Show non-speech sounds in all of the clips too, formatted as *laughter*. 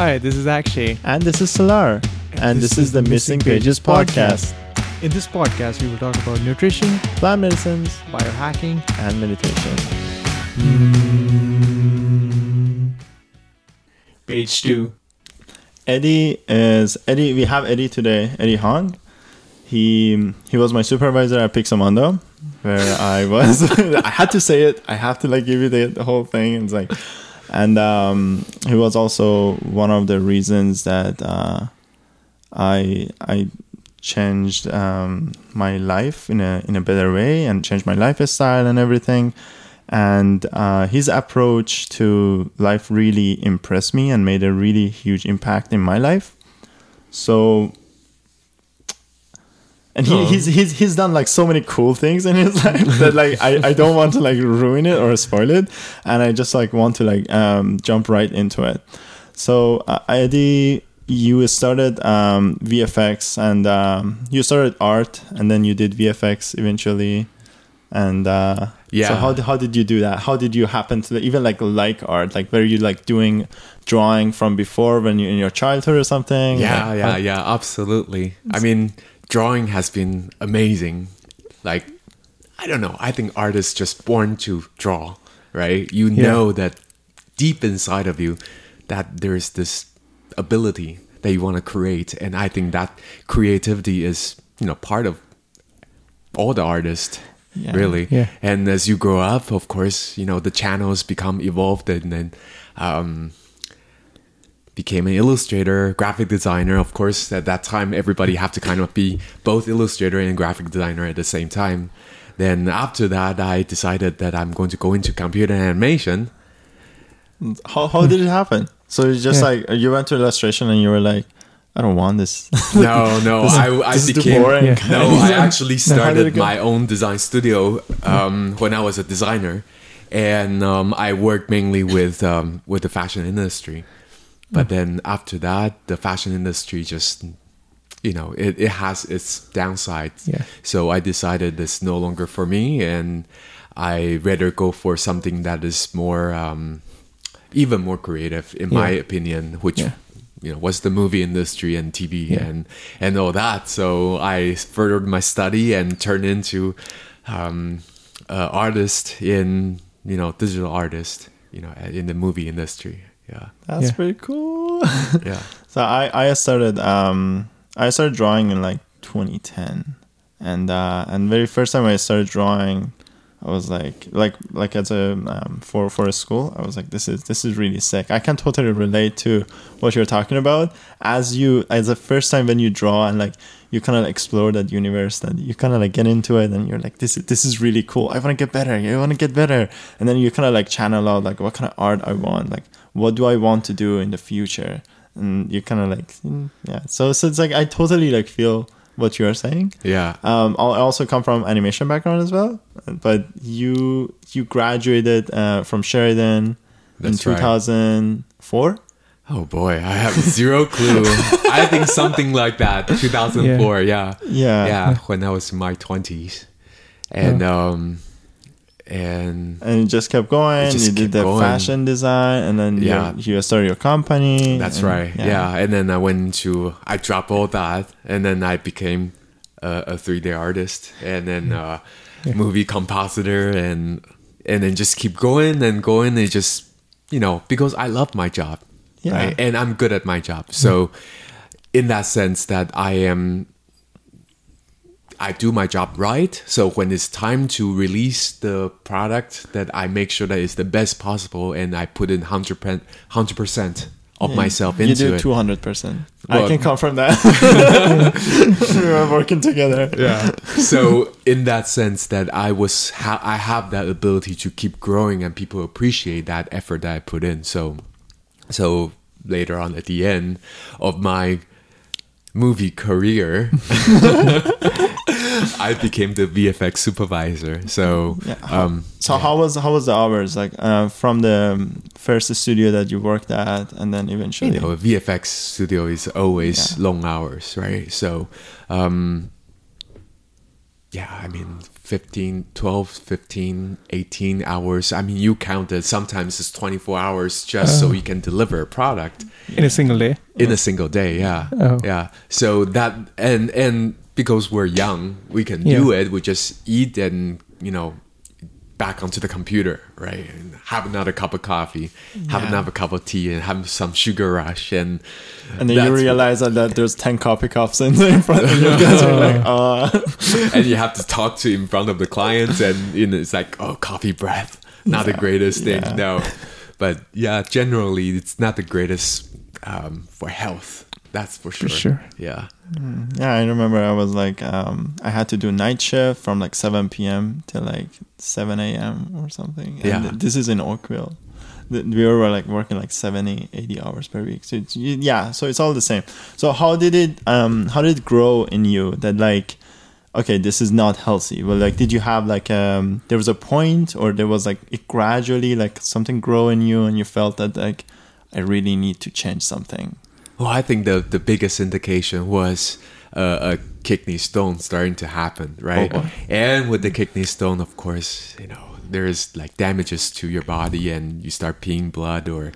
Hi, this is Akshay. And this is Salar. And, this, is the Missing Pages podcast. In this podcast, we will talk about nutrition, Plant medicines biohacking, and meditation. page two. Eddee is Eddee. We have Eddee today. Eddee Han. He he was my supervisor at Pixomondo, where I was. *laughs* I had to say it. I have to like give you the, the whole thing. It's like, and um, he was also one of the reasons that uh, I I changed um, my life in a in a better way and changed my lifestyle and everything. And uh, his approach to life really impressed me and made a really huge impact in my life. So, and he, Oh. he's he's he's done like so many cool things in his *laughs* life that like I, I don't want to like ruin it or spoil it, and I just like want to like um, jump right into it. So, uh, Eddee, you started um, VFX and um, you started art, and then you did VFX eventually. And uh, Yeah. so how, how did you do that? How did you happen to even like like art? Like were you like doing drawing from before when you in your childhood or something? Yeah, Like, yeah, how- yeah, absolutely. I mean, drawing has been amazing. Like, I don't know. I think artists just born to draw, right? You Yeah. know that deep inside of you that there's this ability that you want to create, and I think that creativity is, you know, part of all the artists. Yeah. Really, Yeah. and as you grow up, of course, you know the channels become evolved, and then um, became an illustrator, graphic designer. Of course, at that time, everybody have to kind of be both illustrator and graphic designer at the same time. Then after that, I decided that I'm going to go into computer animation. How how did it happen? So it's just Yeah. like you went to illustration and you were like, I don't want this. *laughs* No, no, This is- I, I this too became boring. Yeah. no. I *laughs* actually started my own design studio um, when I was a designer, and um, I worked mainly with um, with the fashion industry. But then after that, the fashion industry just you know it, it has its downsides. Yeah. So I decided it's no longer for me, and I rather go for something that is more um, even more creative, in my opinion, which Yeah. you know was the movie industry and TV Yeah. and and all that. So I furthered my study and turned into um, uh, artist in you know digital artist you know in the movie industry. Yeah, That's Yeah. pretty cool. *laughs* yeah. so I I started um I started drawing in like 2010, and uh and very first time I started drawing, I was like like like as a um, for for a school I was like this is this is really sick. I can totally relate to what you're talking about as you as the first time when you draw and like you kind of explore that universe that you kind of like get into it and you're like this is this is really cool. I want to get better. I want to get better. And then you kind of like channel out like what kind of art I want. Like what do I want to do in the future? And you're kind of like mm, yeah. So so it's like I totally like feel what you're saying. Yeah. Um, I also come from animation background as well, but you you graduated uh, from Sheridan That's in right. 2004. Oh boy, I have zero *laughs* clue. I think something like that. 2004. Yeah. Yeah. Yeah. When I was in my 20s, and um, and And you just kept going. Just you did the going. fashion design, and then Yeah. you you started your company. That's and- right. Yeah. And then I went to, I dropped all that. And then I became a, a 3D artist and then uh, movie compositor and, and then just keep going and going and just, you know, because I love my job. Yeah. Right. And I'm good at my job. So, in that sense, that I am, I do my job right. So when it's time to release the product, that I make sure that it's the best possible, and I put in hundred percent of myself into it. You do two hundred percent. I can confirm that. we *laughs* *laughs* were working together. Yeah. so in that sense, that I was, ha- I have that ability to keep growing, and people appreciate that effort that I put in. So, so later on at the end of my movie career, *laughs* I became the VFX supervisor. So, Yeah. How, um, so how was how was the hours like uh, from the first studio that you worked at, and then eventually? you know, a VFX studio is always Yeah. long hours, right? So, um, yeah, I mean 15, 12, 15, 18 hours. I mean, you count it. Sometimes it's 24 hours just so oh. you can deliver a product In a single day. in a single day. Yeah. Oh. Yeah. So that, and, and because we're young, we can do it. We just eat and, you know, back onto the computer, right? And have another cup of coffee, have Yeah. another cup of tea, and have some sugar rush. And, And then you realize that, that there's 10 coffee cups in, *laughs* in front of you guys. Like, uh, *laughs* and you have to talk to in front of the clients and you know, it's like oh coffee breath not the greatest thing yeah. no but yeah generally it's not the greatest um, for health that's for sure sure. yeah yeah, I remember I was like, um, I had to do night shift from like 7 p.m. to like 7 a.m. or something. And Yeah. this is in Oakville. We were like working like 70, 80 hours per week. So it's, yeah, so it's all the same. So how did it, um, how did it grow in you that like, okay, this is not healthy? Well, like, did you have like, um, there was a point or there was like, it gradually like something grow in you and you felt that like, I really need to change something. Well i think the, the biggest indication was uh, a kidney stone starting to happen right? Oh, and with the kidney stone of course you know there's like damages to your body and you start peeing blood or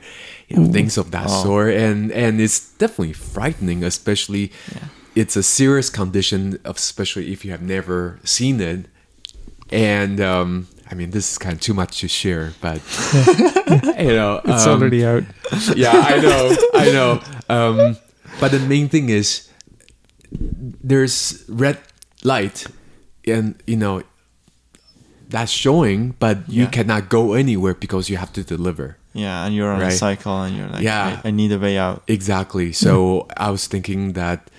you know things of that Oh. sort. And and it's definitely frightening especially it's a serious condition especially if you have never seen it. And um i mean this is kind of too much to share but *laughs* you know It's um, already out. yeah, I know, I know. Um, but the main thing is there's red light, and you know that's showing, but you cannot go anywhere because you have to deliver. Yeah, and you're on a cycle and you're like, Yeah. I, I need a way out. Exactly. So I was thinking that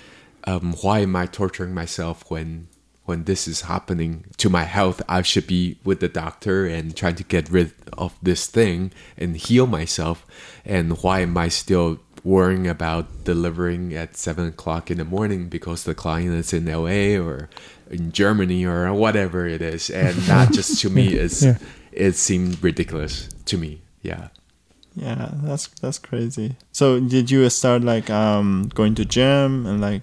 um, why am I torturing myself when when this is happening to my health? I should be with the doctor and trying to get rid of this thing and heal myself. And why am I still worrying about delivering at seven o'clock in the morning because the client is in LA or in Germany or whatever it is? And not just to me is *laughs* Yeah. it seemed ridiculous to me. Yeah. Yeah, that's that's crazy. So did you start like um going to gym and like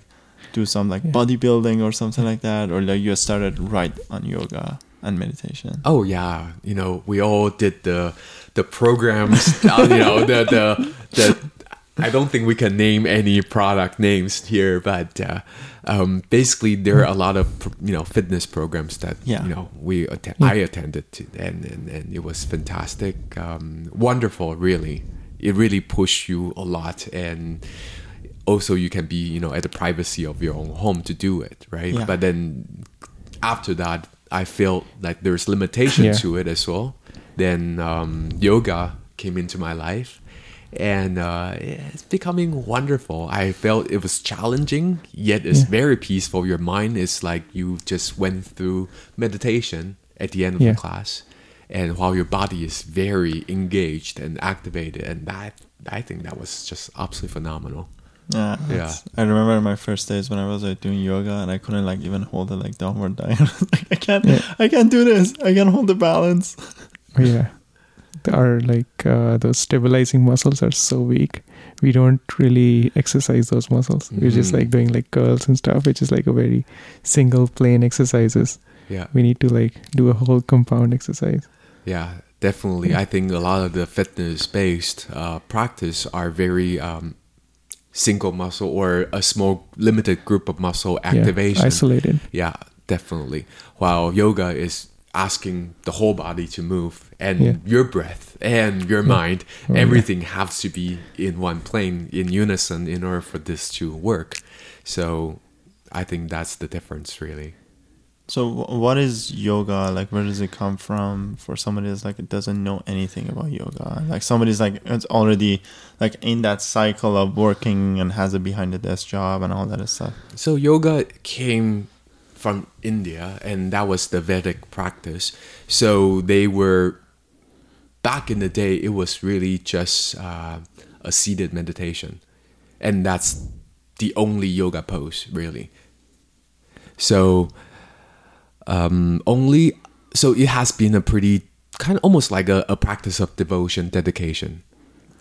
do some like Yeah. bodybuilding or something like that, or like you started right on yoga and meditation? Oh yeah, you know we all did the the programs. *laughs* uh, you know the the the. I don't think we can name any product names here, but uh, um, basically there are a lot of you know fitness programs that Yeah. you know we atten- I attended to, and, and and it was fantastic, um, wonderful. Really, it really pushed you a lot, and also you can be you know at the privacy of your own home to do it, right? Yeah. But then after that, I felt like there's limitation Yeah. to it as well. Then um, yoga came into my life, and uh, it's becoming wonderful. I felt it was challenging, yet it's Yeah. very peaceful. Your mind is like you just went through meditation at the end of Yeah. the class, and while your body is very engaged and activated, and that I think that was just absolutely phenomenal. Yeah, Yeah. I remember my first days when I was like doing yoga and I couldn't like even hold it like downward dog. I like, I can't, Yeah. I can't do this. I can't hold the balance. *laughs* Yeah. Our like uh, those stabilizing muscles are so weak. We don't really exercise those muscles. We're just Mhm. like doing like curls and stuff, which is like a very single plane exercises. Yeah. We need to like do a whole compound exercise. Yeah, definitely. I think a lot of the fitness based uh, practice are very um, single muscle or a small limited group of muscle activation. Yeah, isolated. Yeah, definitely. While yoga is asking the whole body to move and Yeah. your breath and your mind, Oh, yeah. everything has to be in one plane, in unison, in order for this to work. So I think that's the difference, really. So what is yoga? Like where does it come from for somebody that's like doesn't know anything about yoga? Like somebody's like it's already like in that cycle of working and has a behind the desk job and all that stuff. So yoga came from India, and that was the Vedic practice. So they were back in the day. It was really just uh, a seated meditation, and that's the only yoga pose, really. So um, only so it has been a pretty kind of almost like a, a practice of devotion, dedication,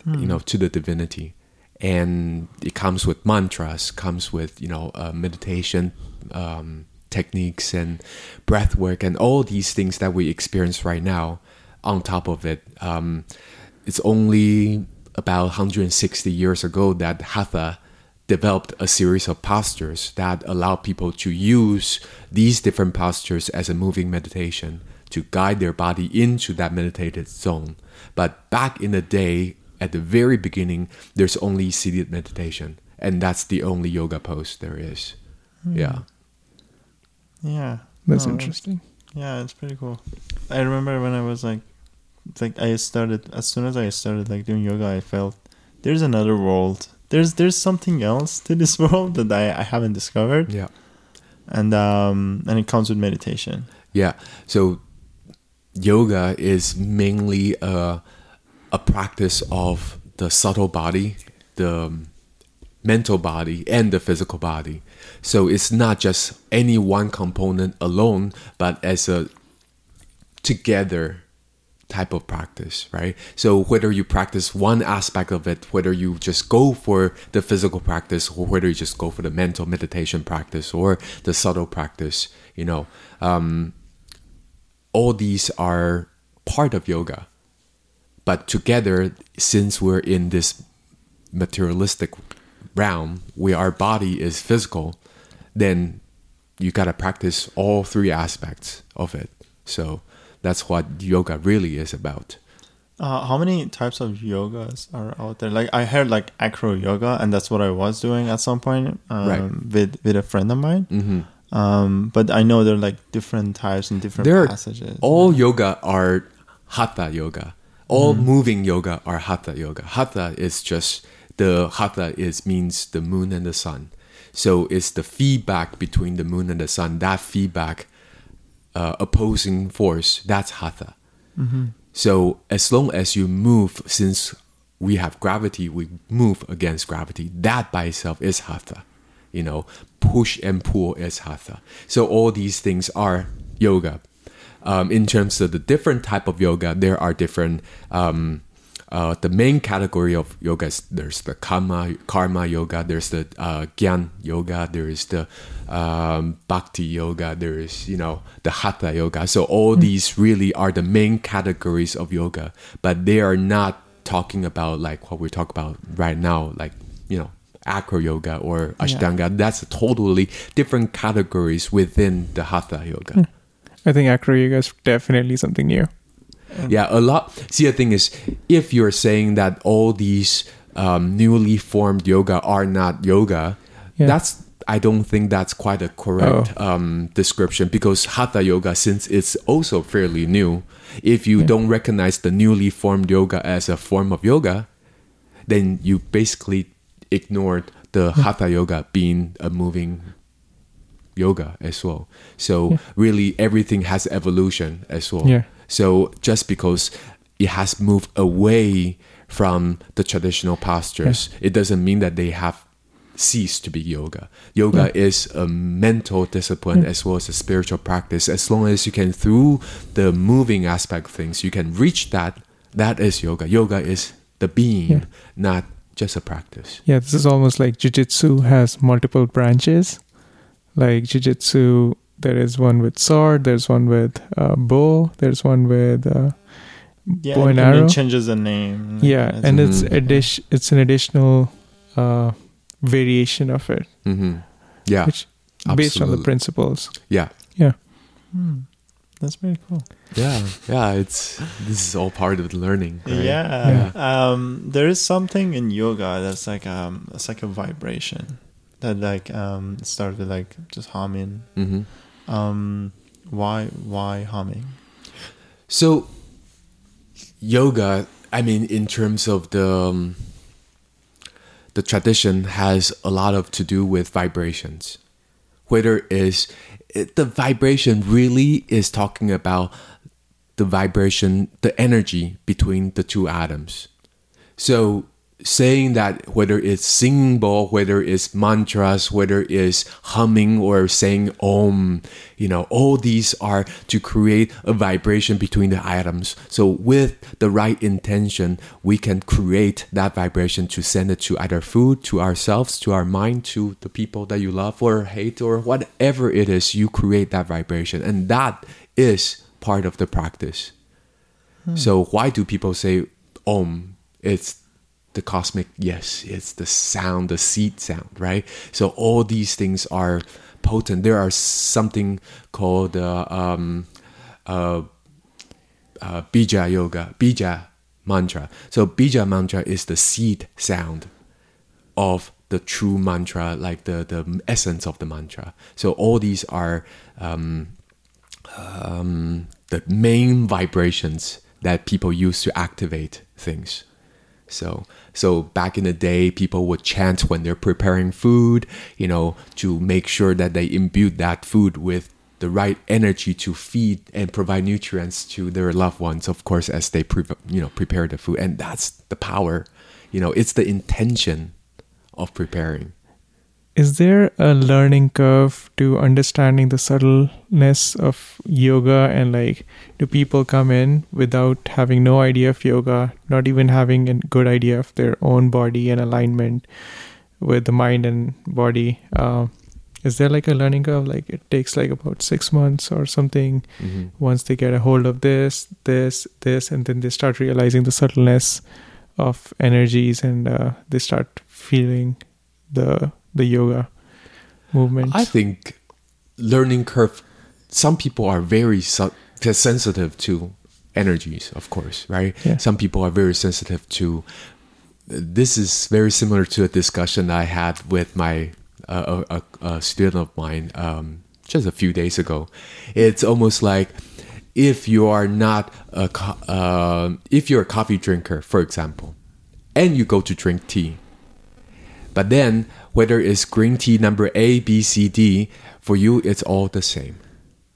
you know, to the divinity, and it comes with mantras, comes with you know uh, meditation um, techniques and breath work and all these things that we experience right now on top of it. Um, it's only about 160 years ago that Hatha developed a series of postures that allow people to use these different postures as a moving meditation to guide their body into that meditated zone. But back in the day, at the very beginning, there's only seated meditation, and that's the only yoga pose there is. Hmm. Yeah. Yeah. That's No, interesting. Yeah, it's pretty cool. I remember when I was like, like I started as soon as I started like doing yoga, I felt there's another world. There's there's something else to this *laughs* world that I, I haven't discovered, Yeah. and um and it comes with meditation. Yeah. So yoga is mainly a, a practice of the subtle body, the mental body, and the physical body. So it's not just any one component alone, but as a together type of practice, right? So whether you practice one aspect of it, whether you just go for the physical practice, or whether you just go for the mental meditation practice or the subtle practice, you know, um, all these are part of yoga. But together, since we're in this materialistic realm where our body is physical, then you gotta practice all three aspects of it. So that's what yoga really is about. Uh, how many types of yogas are out there? Like I heard like acro yoga, and that's what I was doing at some point um, Right. with with a friend of mine. hmm Um, but I know there are like different types and different There are passages. all yoga are hatha yoga. All moving yoga are hatha yoga. Hatha is just the hatha is means the moon and the sun. So it's the feedback between the moon and the sun. That feedback, uh, opposing force. That's hatha. So as long as you move, since we have gravity, we move against gravity. That by itself is hatha. You know, push and pull is hatha. So all these things are yoga. Um, in terms of the different type of yoga, there are different. Um, uh, the main category of yoga is there's the karma karma yoga, there's the uh, gyan yoga, there is the um, bhakti yoga, there is you know the hatha yoga. So all these really are the main categories of yoga, but they are not talking about like what we're talking about right now, like you know acro yoga or ashtanga. That's totally different categories within the hatha yoga. I think acro yoga is definitely something new. Yeah, a lot. See, the thing is, if you're saying that all these um, newly formed yoga are not yoga, Yeah. that's I don't think that's quite a correct um, description because hatha yoga, since it's also fairly new, if you don't recognize the newly formed yoga as a form of yoga, then you basically ignored the hatha yoga being a moving yoga as well. So really, everything has evolution as well. Yeah. So just because it has moved away from the traditional postures, it doesn't mean that they have ceased to be yoga. Yoga is a mental discipline as well as a spiritual practice. As long as you can, through the moving aspect of things, you can reach that. That is yoga. Yoga is the being, Yeah. not just a practice. Yeah, this is almost like jujitsu has multiple branches. Like jujitsu, there is one with sword, there's one with uh, bow, there's one with uh, yeah, bow and and arrow. it changes the name. yeah, It's- and it's Mhm. addition. It's an additional uh, variation of it, hmm Yeah, which based on the principles. yeah, Yeah, Hmm, that's pretty cool. yeah, yeah. It's this is all part of the learning. right? Yeah. Um, there is something in yoga that's like um, it's like a vibration that like um starts with like just humming. hmm Um, why why humming? So, yoga, I mean, in terms of the um, the tradition, has a lot of to do with vibrations. Whether is the vibration really is talking about the vibration, the energy between the two atoms. So, saying that whether it's singing bowl, whether it's mantras, whether it's humming or saying om, you know, all these are to create a vibration between the items. So with the right intention, we can create that vibration to send it to either food, to ourselves, to our mind, to the people that you love or hate or whatever it is, you create that vibration. And that is part of the practice. Hmm. So why do people say om? It's the cosmic yes it's the sound the seed sound right? So all these things are potent. There are something called uh, um, uh, uh, bija yoga bija mantra. So bija mantra is the seed sound of the true mantra like the the essence of the mantra. So all these are um, um, the main vibrations that people use to activate things. So, so back in the day, people would chant when they're preparing food, you know, to make sure that they imbue that food with the right energy to feed and provide nutrients to their loved ones. Of course, as they pre- you know prepare the food, and that's the power. You know, it's the intention of preparing. Is there a learning curve to understanding the subtleness of yoga and like do people come in without having no idea of yoga, not even having a good idea of their own body and alignment with the mind and body? Uh, is there like a learning curve? Like it takes like about six months or something Mm-hmm. once they get a hold of this, this, this, and then they start realizing the subtleness of energies and uh, they start feeling the the yoga movement? I think learning curve. Some people are very su- sensitive to energies, of course, right? Yeah. Some people are very sensitive to. This is very similar to a discussion I had with my uh, a, a, student of mine um, just a few days ago. It's almost like if you are not a co- uh, if you're a coffee drinker, for example, and you go to drink tea, but then, whether it's green tea number A, B, C, D, for you, it's all the same,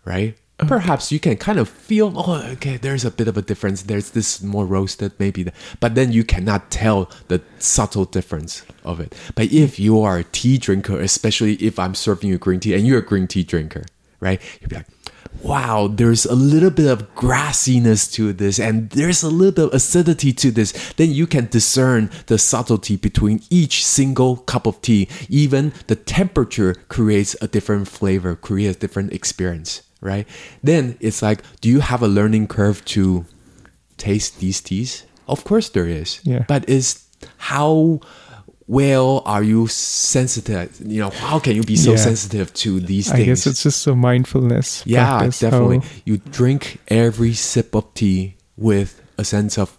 right? Perhaps you can kind of feel, oh, okay, there's a bit of a difference. There's this more roasted, maybe, the, but then you cannot tell the subtle difference of it. But if you are a tea drinker, especially if I'm serving you green tea and you're a green tea drinker, right? You'll be like, wow, there's a little bit of grassiness to this, and there's a little bit of acidity to this, then you can discern the subtlety between each single cup of tea. Even the temperature creates a different flavor, creates a different experience, right? Then it's like, do you have a learning curve to taste these teas? Of course there is. Yeah. But is how well are you sensitive? You know, how can you be so Yeah. sensitive to these things I things? guess it's just a mindfulness. Yeah, practice, definitely. how- You drink every sip of tea with a sense of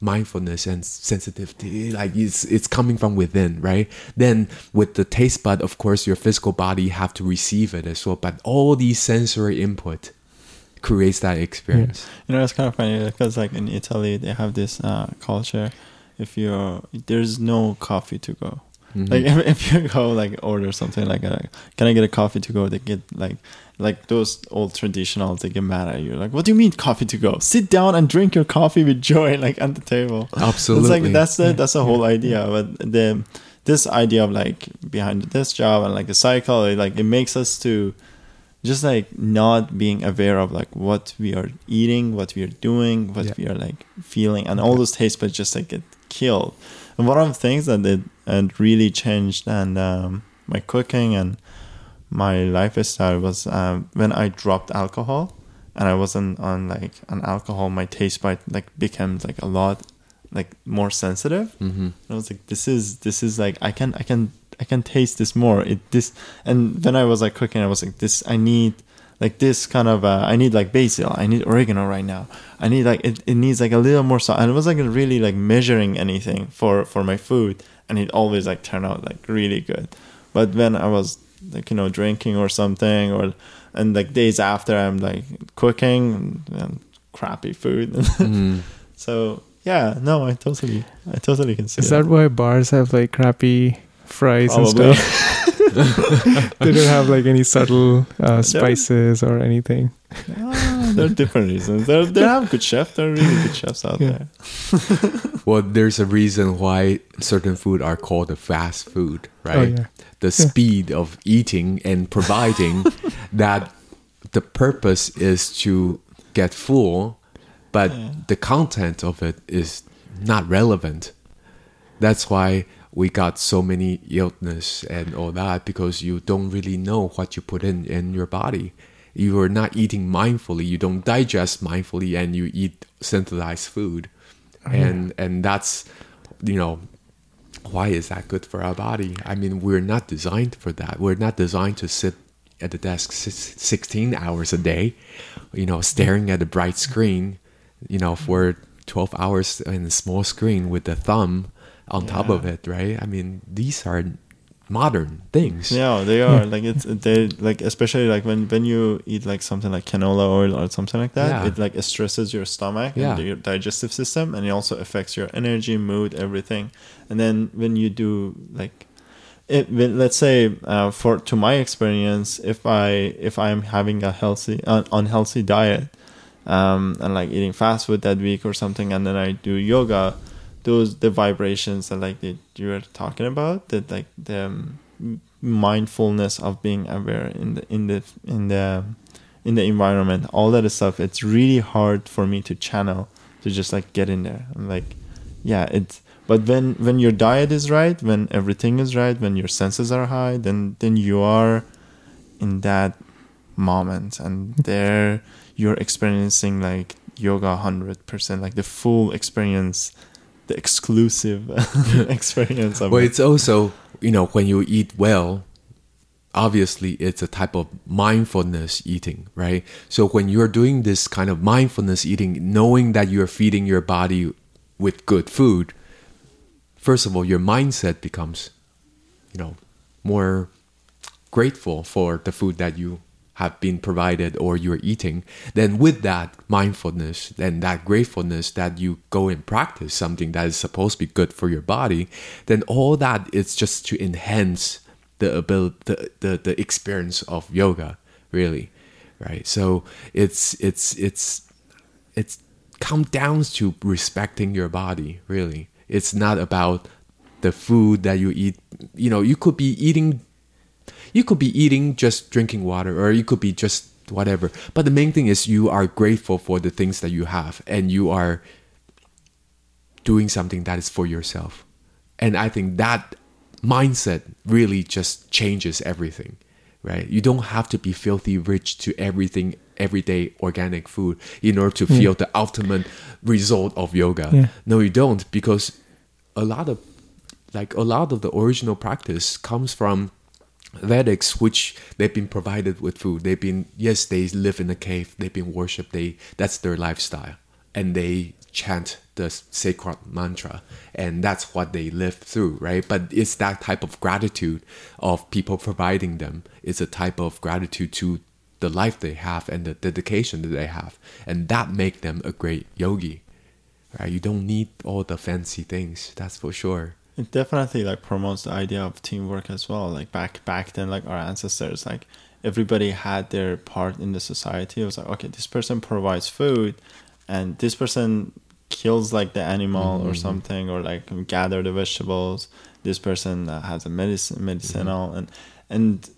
mindfulness and sensitivity. Like it's it's coming from within, right? Then with the taste bud, of course, your physical body have to receive it as well. But all these sensory input creates that experience. You know, it's kind of funny because like in Italy, they have this uh, culture. If you're there's no coffee to go. Mhm. Like *laughs* if, if you go like order something like a, can I get a coffee to go? They get like like those old traditionals. They get mad at you. Like, what do you mean coffee to go? Sit down and drink your coffee with joy, *laughs* like at the table. Absolutely. It's like that's the that's the whole idea. But the this idea of like behind this job and like the cycle, it, like it makes us to just like not being aware of like what we are eating, what we are doing, what Yeah. we are like feeling, and all those taste buds just like get killed. And one of the things that it and really changed and um, my cooking and my lifestyle was um, when I dropped alcohol and I wasn't on like an alcohol, my taste bite like became like a lot like more sensitive. hmm I was like, this is this is like I can I can I can taste this more. It this and then I was like cooking, I was like, this I need like this kind of uh, I need like basil. I need oregano right now. I need like it, it needs like a little more salt. And it was like really like measuring anything for for my food, and it always like turned out like really good. But when I was like you know drinking or something or and like days after I'm like cooking and crappy food. hmm *laughs* so yeah, no, I totally I totally can see Is that. that why bars have like crappy fries Probably. and stuff? *laughs* they don't have like any subtle uh, spices or anything. Ah, there are different reasons. There, there *laughs* are good chefs. There are really good chefs out Yeah. there. *laughs* Well, there's a reason why certain food are called a fast food, right? Oh, yeah. The speed of eating and providing that the purpose is to get full, but the content of it is not relevant. That's why we got so many illness and all that because you don't really know what you put in in your body. You are not eating mindfully. You don't digest mindfully, and you eat synthesized food, oh, and and that's you know why is that good for our body? I mean, we're not designed for that. We're not designed to sit at the desk 16 hours a day, you know, staring at a bright screen, you know, for 12 hours in a small screen with the thumb on top of it, right? I mean, these are modern things. Yeah, they *laughs* are like it's they like especially like when when you eat like something like canola oil or something like that, Yeah. it like stresses your stomach Yeah. and your digestive system, and it also affects your energy, mood, everything. And then when you do like, it let's say uh, for to my experience, if I if I'm having a healthy un- unhealthy diet, um, and like eating fast food that week or something, and then I do yoga, those the vibrations that like that you were talking about, that like the um, mindfulness of being aware in the in the in the in the environment, all that stuff. It's really hard for me to channel to just like get in there. I'm like, yeah, it's. But when when your diet is right, when everything is right, when your senses are high, then then you are in that moment and there you're experiencing like yoga 100% like the full experience the exclusive *laughs* experience of Well, it. it's also, you know, when you eat well, obviously it's a type of mindfulness eating, right? So when you're doing this kind of mindfulness eating, knowing that you're feeding your body with good food, first of all, your mindset becomes, you know, more grateful for the food that you have been provided or you're eating then with that mindfulness and that gratefulness that you go and practice something that is supposed to be good for your body then all that is just to enhance the ability the, the, the experience of yoga really right? So it's it's it's it's come down to respecting your body really. It's not about the food that you eat. You know you could be eating you could be eating just drinking water or you could be just whatever. But the main thing is you are grateful for the things that you have and you are doing something that is for yourself. And i think that mindset really just changes everything right? You don't have to be filthy rich to everything everyday organic food in order to hmm. feel the ultimate result of yoga. Yeah. no you don't because a lot of like a lot of the original practice comes from Vedics, which they've been provided with food. They've been yes, they live in a cave. They've been worshipped. They that's their lifestyle, and they chant the sacred mantra, and that's what they live through, right? But it's that type of gratitude of people providing them. It's a type of gratitude to the life they have and the dedication that they have, and that make them a great yogi, right? You don't need all the fancy things. That's for sure. It definitely like promotes the idea of teamwork as well. Like back back then like our ancestors like everybody had their part in the society. It was like okay this person provides food and this person kills like the animal or something or like gather the vegetables. This person uh, has a medicine medicinal and and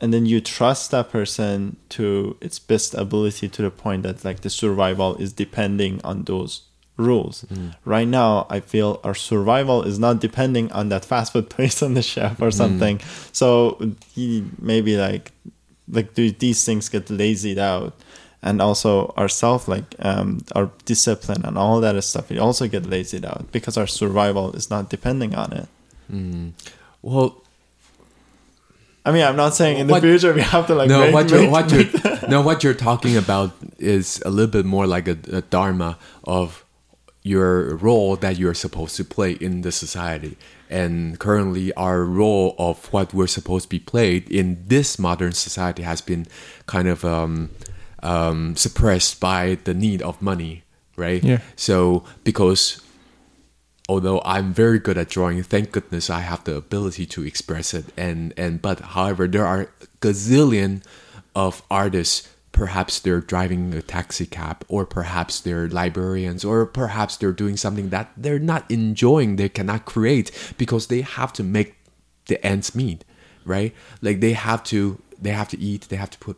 and then you trust that person to its best ability to the point that like the survival is depending on those rules. Mm. Right now, I feel our survival is not depending on that fast food *laughs* place on the chef or mm. something. So he maybe like like do these things get lazied out, and also ourself like um, our discipline and all that stuff. It also get lazied out because our survival is not depending on it. Mm. Well, I mean, I'm not saying in the What- future we have to like no, make- what you're make- what you're *laughs* no, what you're talking about is a little bit more like a, a dharma of your role that you're supposed to play in the society. And currently, our role of what we're supposed to be played in this modern society has been kind of um, um, suppressed by the need of money, right? Yeah. So because although I'm very good at drawing, thank goodness I have the ability to express it. And and but however, there are gazillion of artists perhaps they're driving a taxi cab, or perhaps they're librarians, or perhaps they're doing something that they're not enjoying, they cannot create because they have to make the ends meet, right? Like they have to they have to eat, they have to put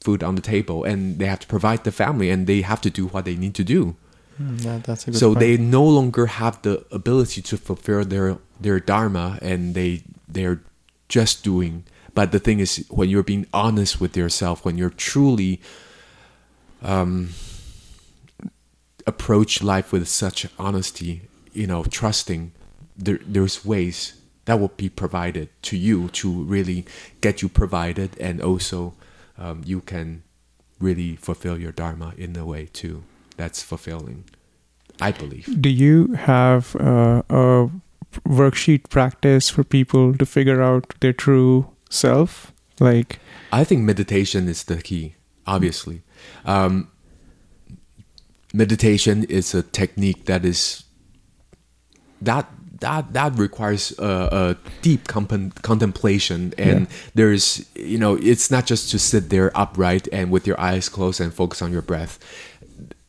food on the table, and they have to provide the family, and they have to do what they need to do. Mm, yeah, that's a good So point. they no longer have the ability to fulfill their their dharma, and they they're just doing. But the thing is, when you're being honest with yourself, when you're truly um, approach life with such honesty, you know, trusting, there, there's ways that will be provided to you to really get you provided, and also um, you can really fulfill your dharma in a way too. That's fulfilling, I believe. Do you have uh, a worksheet practice for people to figure out their true self? Like, I think meditation is the key, obviously. Um, meditation is a technique that is that that that requires a, a deep compen- contemplation and Yeah. there's you know it's not just to sit there upright and with your eyes closed and focus on your breath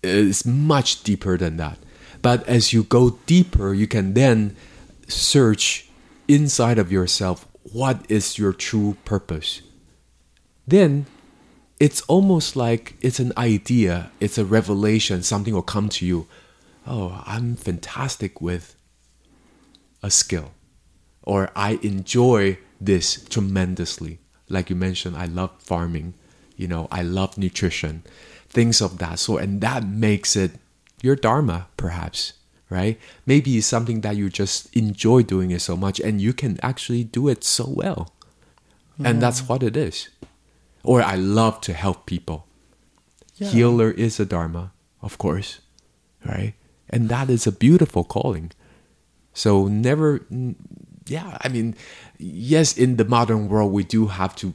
it's much deeper than that but as you go deeper you can then search inside of yourself what is your true purpose then it's almost like it's an idea, it's a revelation, something will come to you. Oh, I'm fantastic with a skill. Or I enjoy this tremendously. Like you mentioned, I love farming, you know, I love nutrition, things of that sort. And that makes it your dharma, perhaps, right? Maybe it's something that you just enjoy doing it so much and you can actually do it so well. And that's what it is or I love to help people. Yeah. Healer is a dharma, of course, right? And that is a beautiful calling. So never, yeah. I mean, yes, in the modern world, we do have to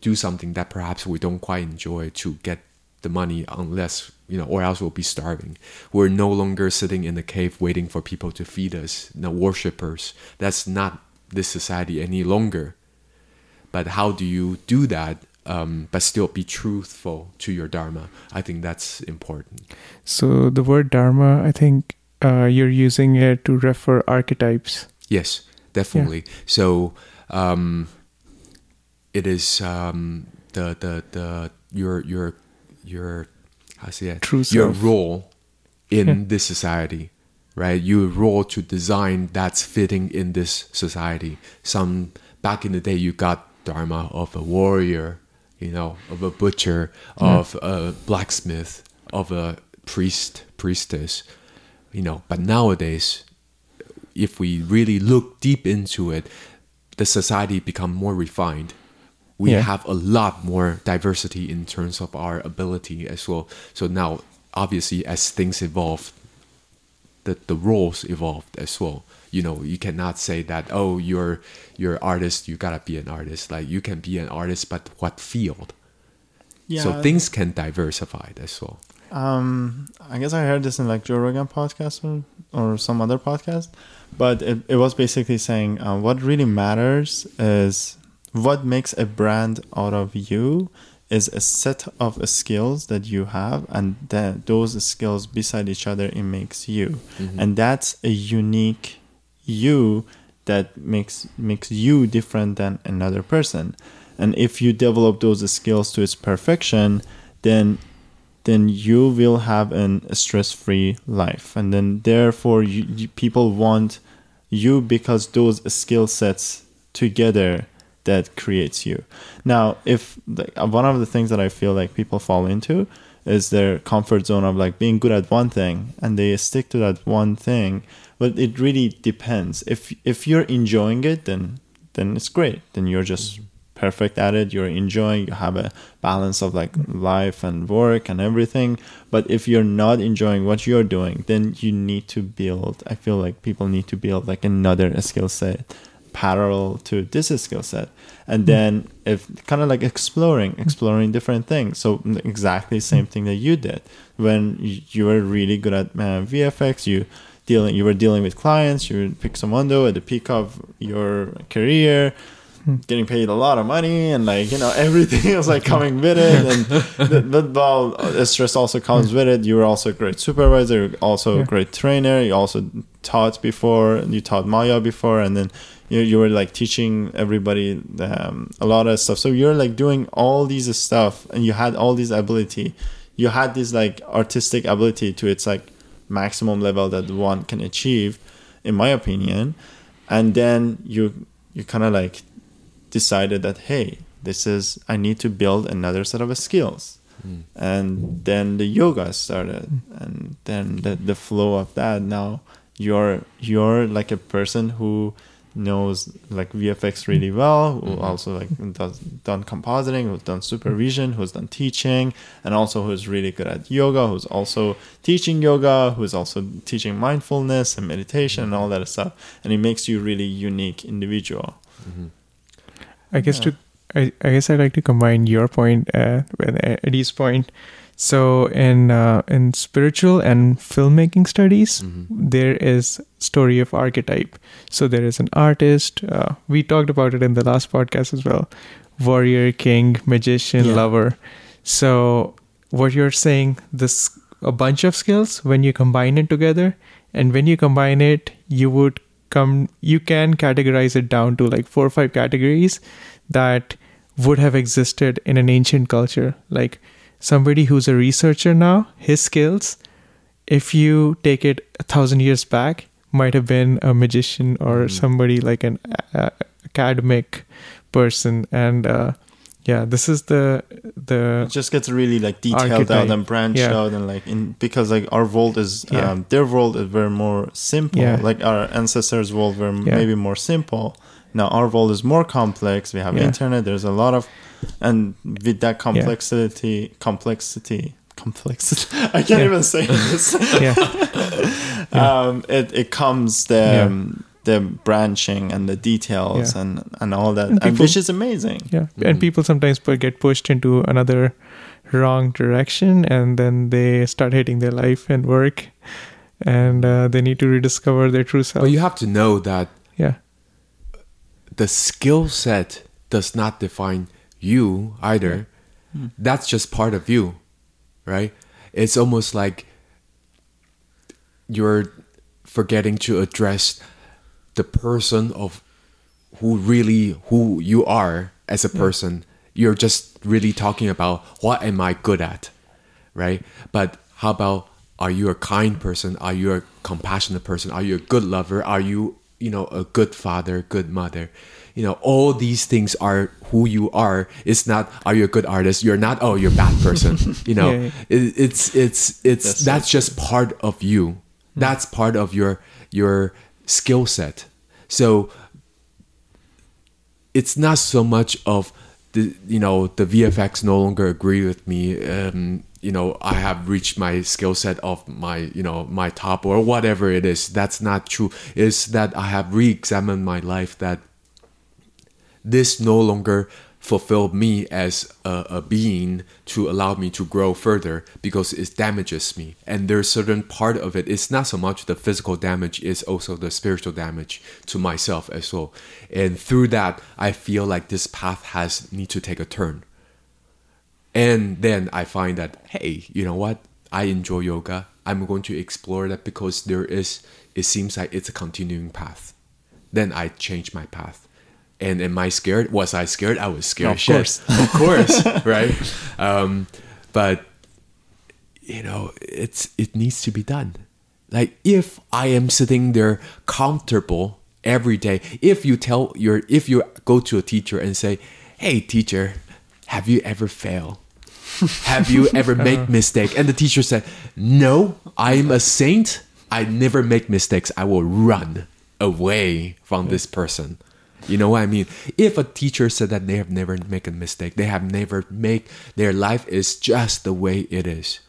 do something that perhaps we don't quite enjoy to get the money, unless you know, or else we'll be starving. We're no longer sitting in the cave waiting for people to feed us. No worshippers. That's not this society any longer but how do you do that um, but still be truthful to your dharma i think that's important so the word dharma, I think uh, you're using it to refer archetypes. yes definitely so um, it is um, the the the your your your how say it True your self. role in Yeah. this society right your role to design that's fitting in this society some back in the day you got dharma of a warrior you know of a butcher Yeah. of a blacksmith of a priest priestess you know but nowadays if we really look deep into it the society become more refined we Yeah. have a lot more diversity in terms of our ability as well. So now obviously as things evolve the, the roles evolved as well. You know you cannot say that oh you're you're artist you gotta be an artist. Like you can be an artist but what field? Yeah. so things can diversify as well. Um, I guess I heard this in like Joe Rogan podcast or, or some other podcast, but it, it was basically saying uh, what really matters is what makes a brand out of you is a set of skills that you have, and then those skills beside each other it makes you, Mhm. and that's a unique you that makes makes you different than another person. And if you develop those skills to its perfection, then then you will have an, a stress-free life and then therefore you, you, people want you because those skill sets together that creates you. Now if uh, one of the things that i feel like people fall into is their comfort zone of like being good at one thing and they stick to that one thing but it really depends. If if you're enjoying it then then it's great. Then you're just perfect at it. You're enjoying you have a balance of like life and work and everything. But if you're not enjoying what you're doing then you need to build i feel like people need to build like another skill set parallel to this skill set. And hmm. then if kind of like exploring hmm. exploring different things. So mm, exactly same hmm. thing that you did. When you were really good at uh, vfx you dealing you were dealing with clients you were pixomondo at the peak of your career getting paid a lot of money and like you know *laughs* everything was like coming with it. And the, but well the stress also comes with it. You were also a great supervisor also a great trainer. You also taught before you taught maya before and then you, you were like teaching everybody um, a lot of stuff. So you're like doing all these stuff and you had all this ability. You had this like artistic ability to its like maximum level that one can achieve in my opinion. And then you you kind of like decided that hey this is i need to build another set of skills. And then the yoga started and then the, the flow of that. Now you're you're like a person who knows like vfx really well who also like does done compositing who's done supervision who's done teaching and also who's really good at yoga who's also teaching yoga who's also teaching mindfulness and meditation and all that stuff and it makes you really unique individual I guess Yeah. to I, I guess I'd like to combine your point uh, with Eddee's point. So in uh, in spiritual and filmmaking studies, there is story of archetype. So there is an artist. Uh, we talked about it in the last podcast as well. Warrior, king, magician, Yeah. lover. So what you're saying, this a bunch of skills when you combine it together, and when you combine it, you would come. You can categorize it down to like four or five categories that would have existed in an ancient culture. Like somebody who's a researcher now, his skills, if you take it a thousand years back, might have been a magician or Mhm. somebody like an uh, academic person. And uh, yeah, this is the the it just gets really like detailed out Archetype. and branched Yeah. out and like in because like our world is Yeah. um, their world is very more simple Yeah. like our ancestors world were maybe more simple now our world is more complex. We have Yeah. internet. There's a lot of and with that complexity complexity complexity. *laughs* I can't Yeah. even say this. *laughs* *laughs* Yeah. Um it, it comes the Yeah. um, the branching and the details Yeah. and and all that And and people- which is amazing. Yeah. Mhm. and people sometimes get pushed into another wrong direction and then they start hating their life and work and uh, they need to rediscover their true self But you have to know that yeah the skill set does not define you either. Hmm. That's just part of you, right? It's almost like you're forgetting to address the person of who really who you are as a person. You're just really talking about what am I good at, right? But how about are you a kind person? Are you a compassionate person? Are you a good lover? Are you, you know, a good father, good mother? You know, all these things are who you are. It's not are you a good artist? You're not oh, you're a bad person. *laughs* You know, Yeah, yeah. It, it's it's it's That's that's, so just part of you. That's part of your your skill set. So it's not so much of the you know the VFX no longer agree with me. Um, you know, I have reached my skill set of my you know my top or whatever it is. That's not true. It's that I have re-examined my life. That this no longer fulfilled me as a, a being to allow me to grow further because it damages me and there's certain part of it it's not so much the physical damage it's also the spiritual damage to myself as well and through that i feel like this path has need to take a turn and then I find that, hey, you know what? I enjoy yoga. I'm going to explore that because there is, it seems like it's a continuing path. Then I change my path. And am I scared? Was I scared? I was scared. Of course. *laughs* of course, *laughs* right? Um, but you know, it's it needs to be done. Like if I am sitting there comfortable every day, if you tell your if you go to a teacher and say, "Hey, teacher, have you ever failed? Have you ever *laughs* make uh-huh. mistake?" and the teacher said, "No, I'm a saint. I never make mistakes. I will run away from this person." You know what I mean? If a teacher said that they have never make a mistake, they have never make their life is just the way it is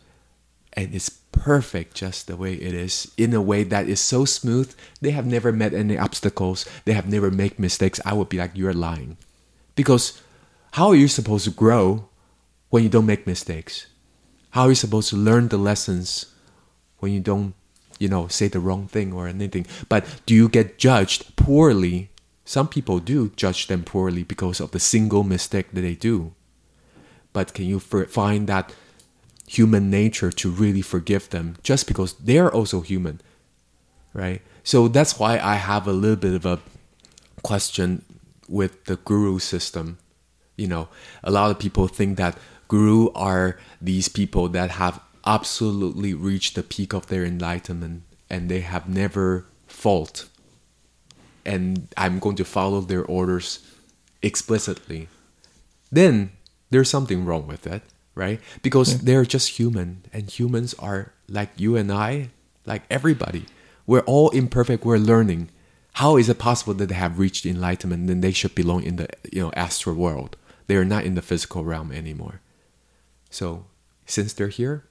and it's perfect just the way it is in a way that is so smooth they have never met any obstacles they have never make mistakes i would be like you're lying because how are you supposed to grow when you don't make mistakes how are you supposed to learn the lessons when you don't you know say the wrong thing or anything but do you get judged poorly Some people do judge them poorly because of the single mistake that they do. But can you find that human nature to really forgive them just because they're also human? Right? So that's why I have a little bit of a question with the guru system. You know, a lot of people think that guru are these people that have absolutely reached the peak of their enlightenment and they have never fault. And I'm going to follow their orders explicitly. Then there's something wrong with it, right? Because they're just human and humans are like you and I, like everybody. We're all imperfect, we're learning. How is it possible that they have reached enlightenment and they should belong in the you know astral world? They are not in the physical realm anymore. So since they're here,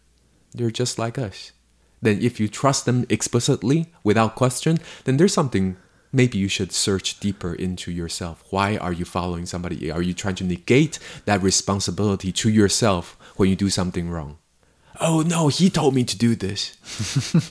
they're just like us. Then if you trust them explicitly without question, then there's something maybe you should search deeper into yourself. Why are you following somebody? Are you trying to negate that responsibility to yourself when you do something wrong? Oh no, he told me to do this.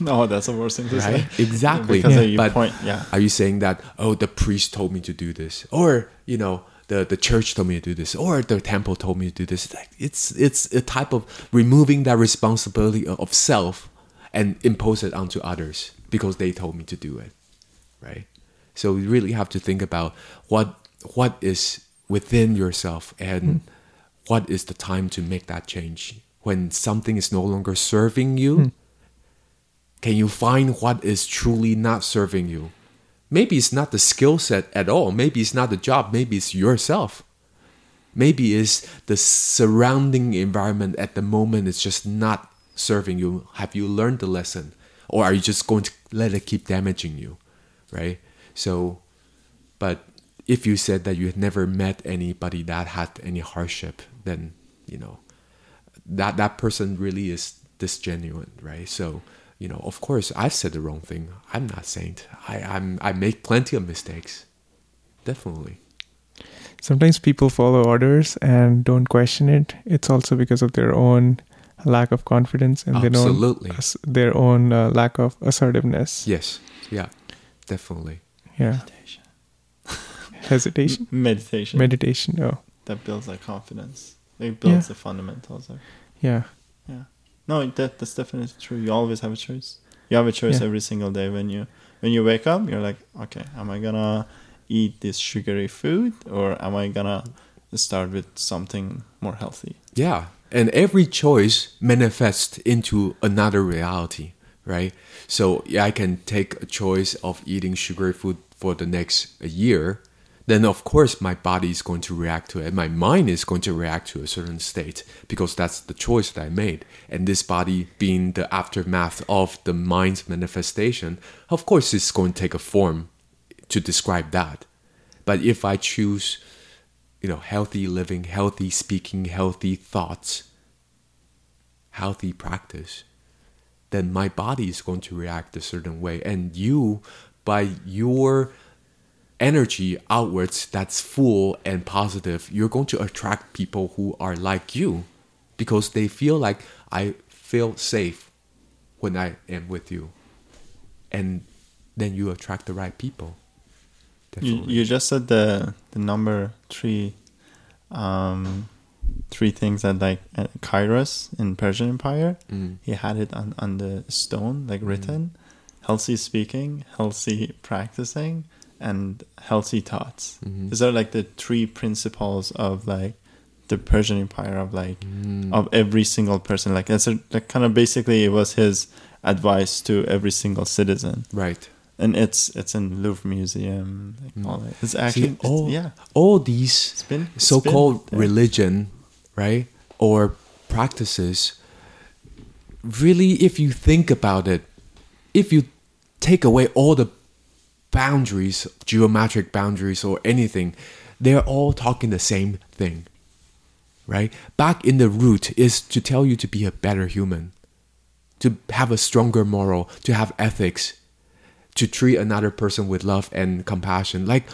*laughs* no, that's the worst thing to Right? say. Exactly. Because Yeah. you But point, yeah. Are you saying that, oh, the priest told me to do this? Or, you know, the, the church told me to do this, or the temple told me to do this. Like, It's it's a type of removing that responsibility of self and impose it onto others because they told me to do it. Right? So you really have to think about what what is within yourself and hmm. what is the time to make that change. When something is no longer serving you, hmm. can you find what is truly not serving you? Maybe it's not the skill set at all. Maybe it's not the job. Maybe it's yourself. Maybe it's the surrounding environment at the moment is just not serving you. Have you learned the lesson? Or are you just going to let it keep damaging you? Right? So, but if you said that you had never met anybody that had any hardship, then, you know, that that person really is disgenuine, right? So, you know, of course, I've said the wrong thing. I'm not saint. I I'm I make plenty of mistakes, definitely. Sometimes people follow orders and don't question it. It's also because of their own lack of confidence and their own their own uh, lack of assertiveness. Yes. Yeah. Definitely. Yeah, Meditation. *laughs* hesitation, Meditation. meditation. Oh, that builds that confidence. It builds Yeah. the fundamentals. Of, yeah, yeah. No, that that's definitely true. You always have a choice. You have a choice Yeah. every single day when you when you wake up. You're like, okay, am I gonna eat this sugary food or am I gonna start with something more healthy? Yeah. And every choice manifests into another reality, right? So yeah, I can take a choice of eating sugary food for the next year. Then of course my body is going to react to it. My mind is going to react to a certain state because that's the choice that I made. And this body being the aftermath of the mind's manifestation, of course it's going to take a form to describe that. But if I choose you know, healthy living, healthy speaking, healthy thoughts, healthy practice, then my body is going to react a certain way. And you, by your energy outwards that's full and positive, you're going to attract people who are like you because they feel like I feel safe when I am with you. And then you attract the right people. You you just said the the number three, um, three things that like uh, Kairos in Persian Empire. Mm. He had it on on the stone like written, healthy speaking, healthy practicing, and healthy thoughts. Mhm. These are like the three principles of like the Persian Empire of like Mm. of every single person. Like that's a, like kind of basically it was his advice to every single citizen Right. and it's it's in Louvre Museum. They Mm. it. It's actually See, all, yeah. all these It's been it's so-called been religion, right, or practices, really, if you think about it, if you take away all the boundaries, geometric boundaries, or anything, they're all talking the same thing, right? Back in the root is to tell you to be a better human, to have a stronger moral, to have ethics, to treat another person with love and compassion. Like,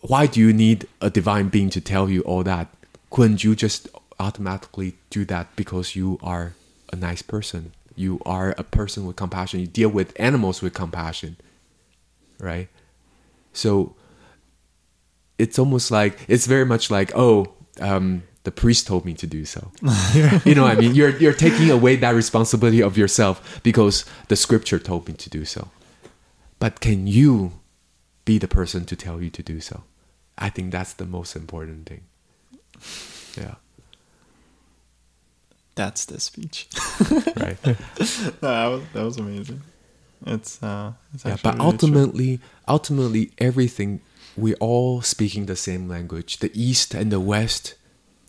why do you need a divine being to tell you all that? Couldn't you just automatically do that because you are a nice person? You are a person with compassion. You deal with animals with compassion, right? So, it's almost like it's very much like oh um, the priest told me to do so. *laughs* You know what i mean? You're you're taking away that responsibility of yourself because the scripture told me to do so. But can you be the person to tell you to do so? I think that's the most important thing. Yeah. That's the speech. right. *laughs* No, that was that was amazing. It's uh, it's yeah but really true. ultimately ultimately everything we're all speaking the same language. The east and the west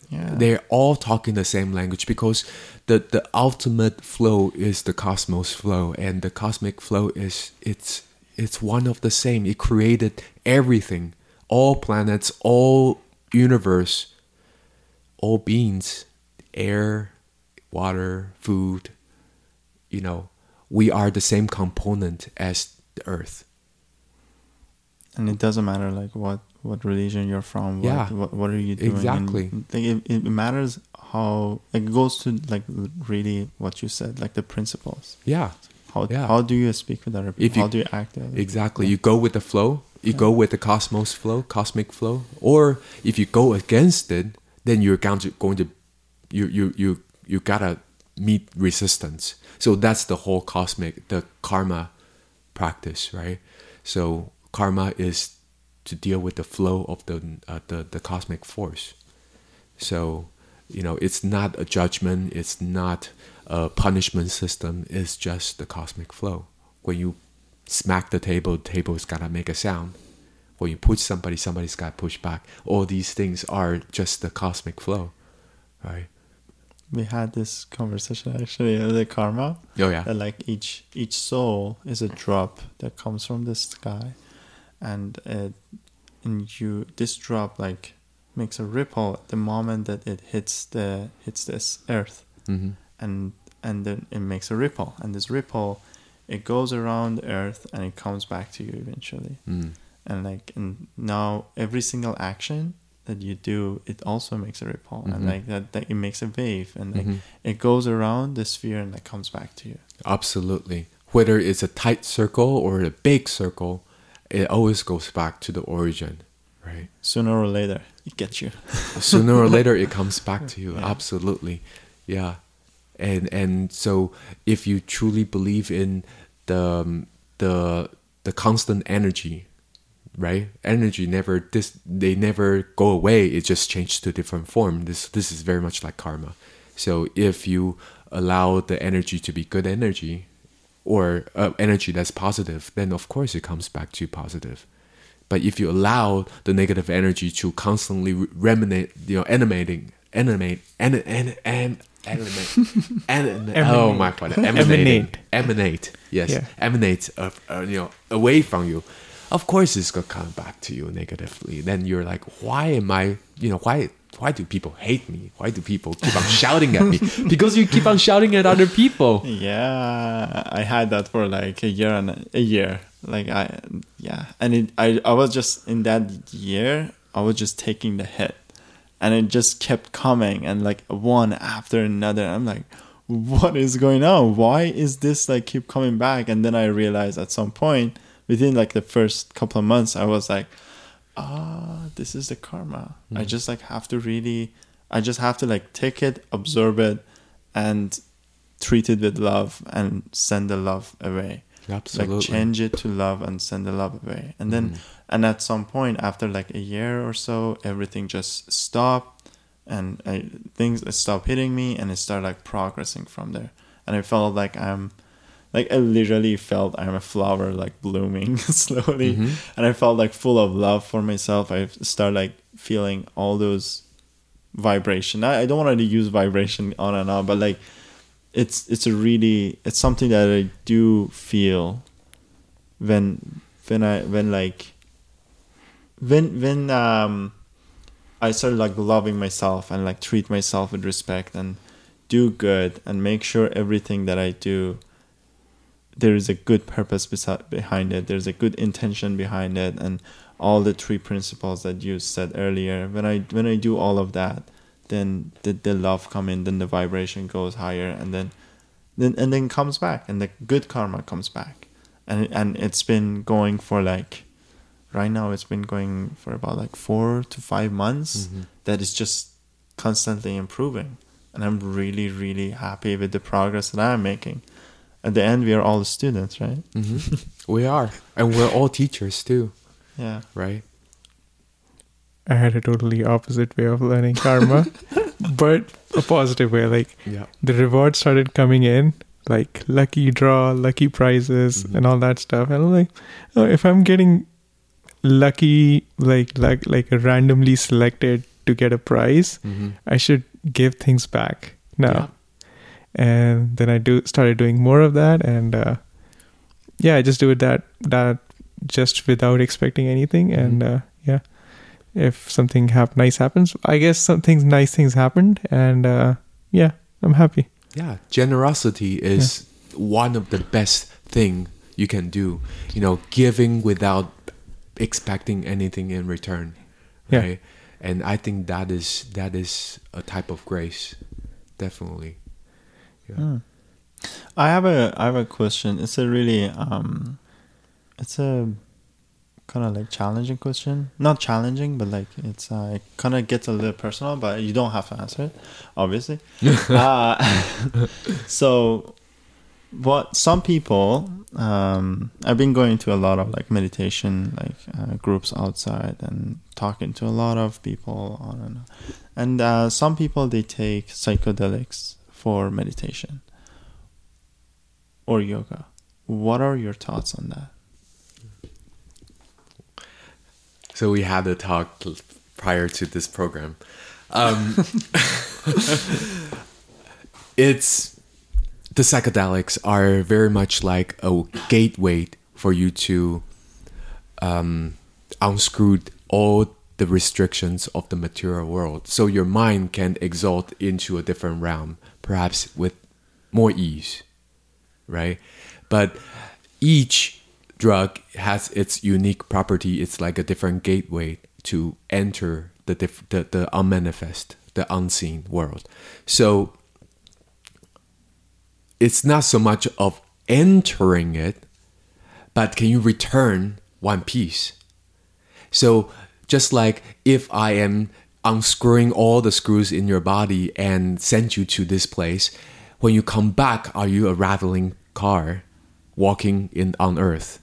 yeah, they're all talking the same language because the the ultimate flow is the cosmos flow and the cosmic flow is it's it's one of the same. It created everything. All planets all universe all beings air water food you know we are the same component as the earth and it doesn't matter like what what religion you're from. What, Yeah. what what are you doing? and, Exactly. like it, it matters how it goes to like really what you said, like the principles. yeah How Yeah. how do you speak with other people? If you- how do you act? Exactly. people? You go with the flow. You go with the cosmos flow, cosmic flow. Or if you go against it, then you're going to going to you you you you gotta meet resistance. So that's the whole cosmic the karma practice, right? So karma is to deal with the flow of the uh, the the cosmic force. So, you know, it's not a judgment, it's not a punishment system, it's just the cosmic flow. When you smack the table, the table's gotta make a sound. When you push somebody, somebody's gotta push back. All these things are just the cosmic flow, right? We had this conversation actually uh, the karma. Oh, yeah. that like each each soul is a drop that comes from the sky. And it and you this drop like makes a ripple at the moment that it hits the hits this earth. Hmm and and then it makes a ripple. And this ripple it goes around the earth and it comes back to you eventually. Mm. and like and now every single action that you do it also makes a ripple and Mhm. like that, that it makes a wave and like Mhm. it goes around the sphere and it comes back to you Absolutely. Whether it's a tight circle or a big circle, it always goes back to the origin, right? sooner or later it gets you *laughs* sooner or later it *laughs* comes back to you Yeah. absolutely yeah and and so if you truly believe in the um, the the constant energy right energy never this they never go away it just changes to different form this this is very much like karma so if you allow the energy to be good energy or uh, energy that's positive then of course it comes back to positive but if you allow the negative energy to constantly re- reminate, you know, animating, animate, and and and animate, *laughs* animate. Oh my god, emanating, Emanate. emanate. Yes, Yeah. emanate of uh, you know away from you. Of course, it's gonna come back to you negatively. Then you're like, why am I? You know, why? Why do people hate me? Why do people keep on *laughs* shouting at me? Because you keep on shouting at other people. yeah i had that for like a year and a, year like i yeah and it I, I was just in that year i was just taking the hit and it just kept coming and like one after another i'm like what is going on why is this like keep coming back and then i realized at some point within like the first couple of months i was like ah this is the karma. I just like have to really i just have to like take it absorb it and treat it with love and send the love away. Absolutely. like change it to love and send the love away. And then Mm. and at some point after like a year or so everything just stopped and I, things stopped hitting me and it started like progressing from there. And i felt like i'm like i literally felt i'm a flower like blooming *laughs* slowly Mhm. and i felt like full of love for myself i started like feeling all those vibration i, I don't want to use vibration on and on but like it's it's a really it's something that i do feel when when i when like when when um i started like loving myself and like treat myself with respect and do good and make sure everything that i do there is a good purpose besi- behind it. There's a good intention behind it and all the three principles that you said earlier. When i when i do all of that then the, the love come in then the vibration goes higher and then then and then comes back and the good karma comes back. And and it's been going for like right now it's been going for about like four to five months Mhm. that is just constantly improving. And i'm really really happy with the progress that i'm making at the end we are all students right hmm *laughs* we are, and we're all teachers too, yeah right? I had a totally opposite way of learning karma, *laughs* but a positive way. Like Yeah. the rewards started coming in, like lucky draw, lucky prizes, Mhm. and all that stuff. And I'm like, oh, if I'm getting lucky, like like like randomly selected to get a prize, hmm I should give things back now. Yeah. And then I do started doing more of that, and uh, yeah, I just do it that that just without expecting anything, and Mhm. uh, yeah, if something hap- nice happens, I guess some things nice things happened, and uh, yeah, I'm happy. Yeah, generosity is one of the best thing you can do. You know, giving without expecting anything in return, Yeah. And I think that is that is a type of grace, definitely. Yeah. Hmm. I have a I have a question. It's a really um, it's a kind of like challenging question. Not challenging, but like it's uh, it kind of gets a little personal. But you don't have to answer it, obviously. *laughs* uh, so, what some people um, I've been going to a lot of like meditation like uh, groups outside and talking to a lot of people on and on. and uh, some people they take psychedelics for meditation or yoga. What are your thoughts on that? So we had a talk prior to this program. Um, *laughs* it's the psychedelics are very much like a gateway for you to um, unscrew all the restrictions of the material world, so your mind can exalt into a different realm, perhaps with more ease, right? But each drug has its unique property. It's like a different gateway to enter the diff- the, the unmanifest, the unseen world. So it's not so much of entering it, but can you return one piece? So just like if I am unscrewing all the screws in your body and send you to this place, when you come back, are you a rattling car walking in on earth?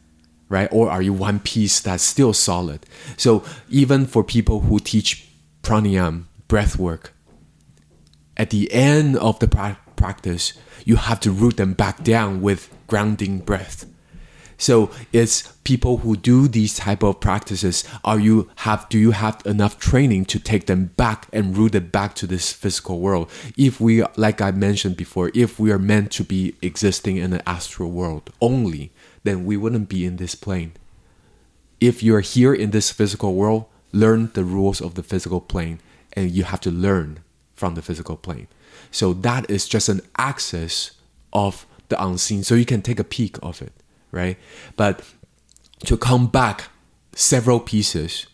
Right? Or are you one piece that's still solid? So even for people who teach pranayam, breath work, at the end of the pra- practice, you have to root them back down with grounding breath. So it's people who do these type of practices. Are you have do you have enough training to take them back and root it back to this physical world? If we, like I mentioned before, if we are meant to be existing in the astral world only, then we wouldn't be in this plane. If you're here in this physical world, learn the rules of the physical plane, and you have to learn from the physical plane. So that is just an access of the unseen, so you can take a peek of it, right? But to come back several pieces,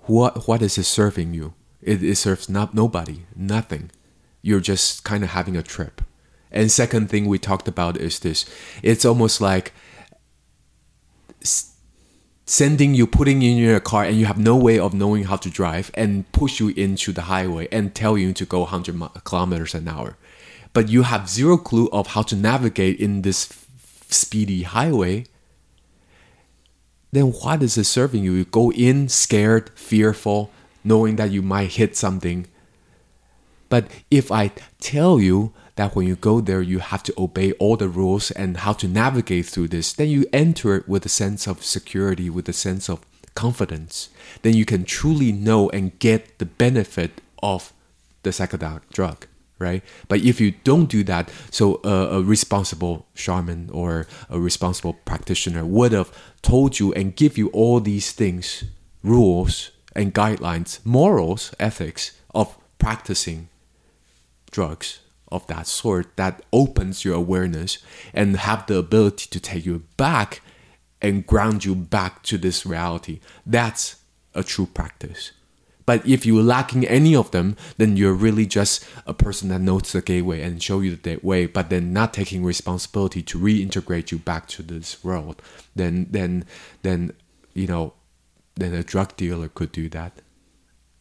what what is it serving you? It, it serves not nobody, nothing. You're just kind of having a trip. And second thing we talked about is this: it's almost like sending you, putting you in your car, and you have no way of knowing how to drive, and push you into the highway and tell you to go 100 kilometers an hour, but you have zero clue of how to navigate in this speedy highway. Then what is it serving you? You go in scared, fearful, knowing that you might hit something. But if I tell you that when you go there, you have to obey all the rules and how to navigate through this, then you enter it with a sense of security, with a sense of confidence. Then you can truly know and get the benefit of the psychedelic drug, right? But if you don't do that, so a, a responsible shaman or a responsible practitioner would have told you and give you all these things, rules and guidelines, morals, ethics of practicing drugs of that sort that opens your awareness and have the ability to take you back and ground you back to this reality. That's a true practice. But if you're lacking any of them, then you're really just a person that knows the gateway and show you the way, but then not taking responsibility to reintegrate you back to this world. Then, then, then, you know, then a drug dealer could do that,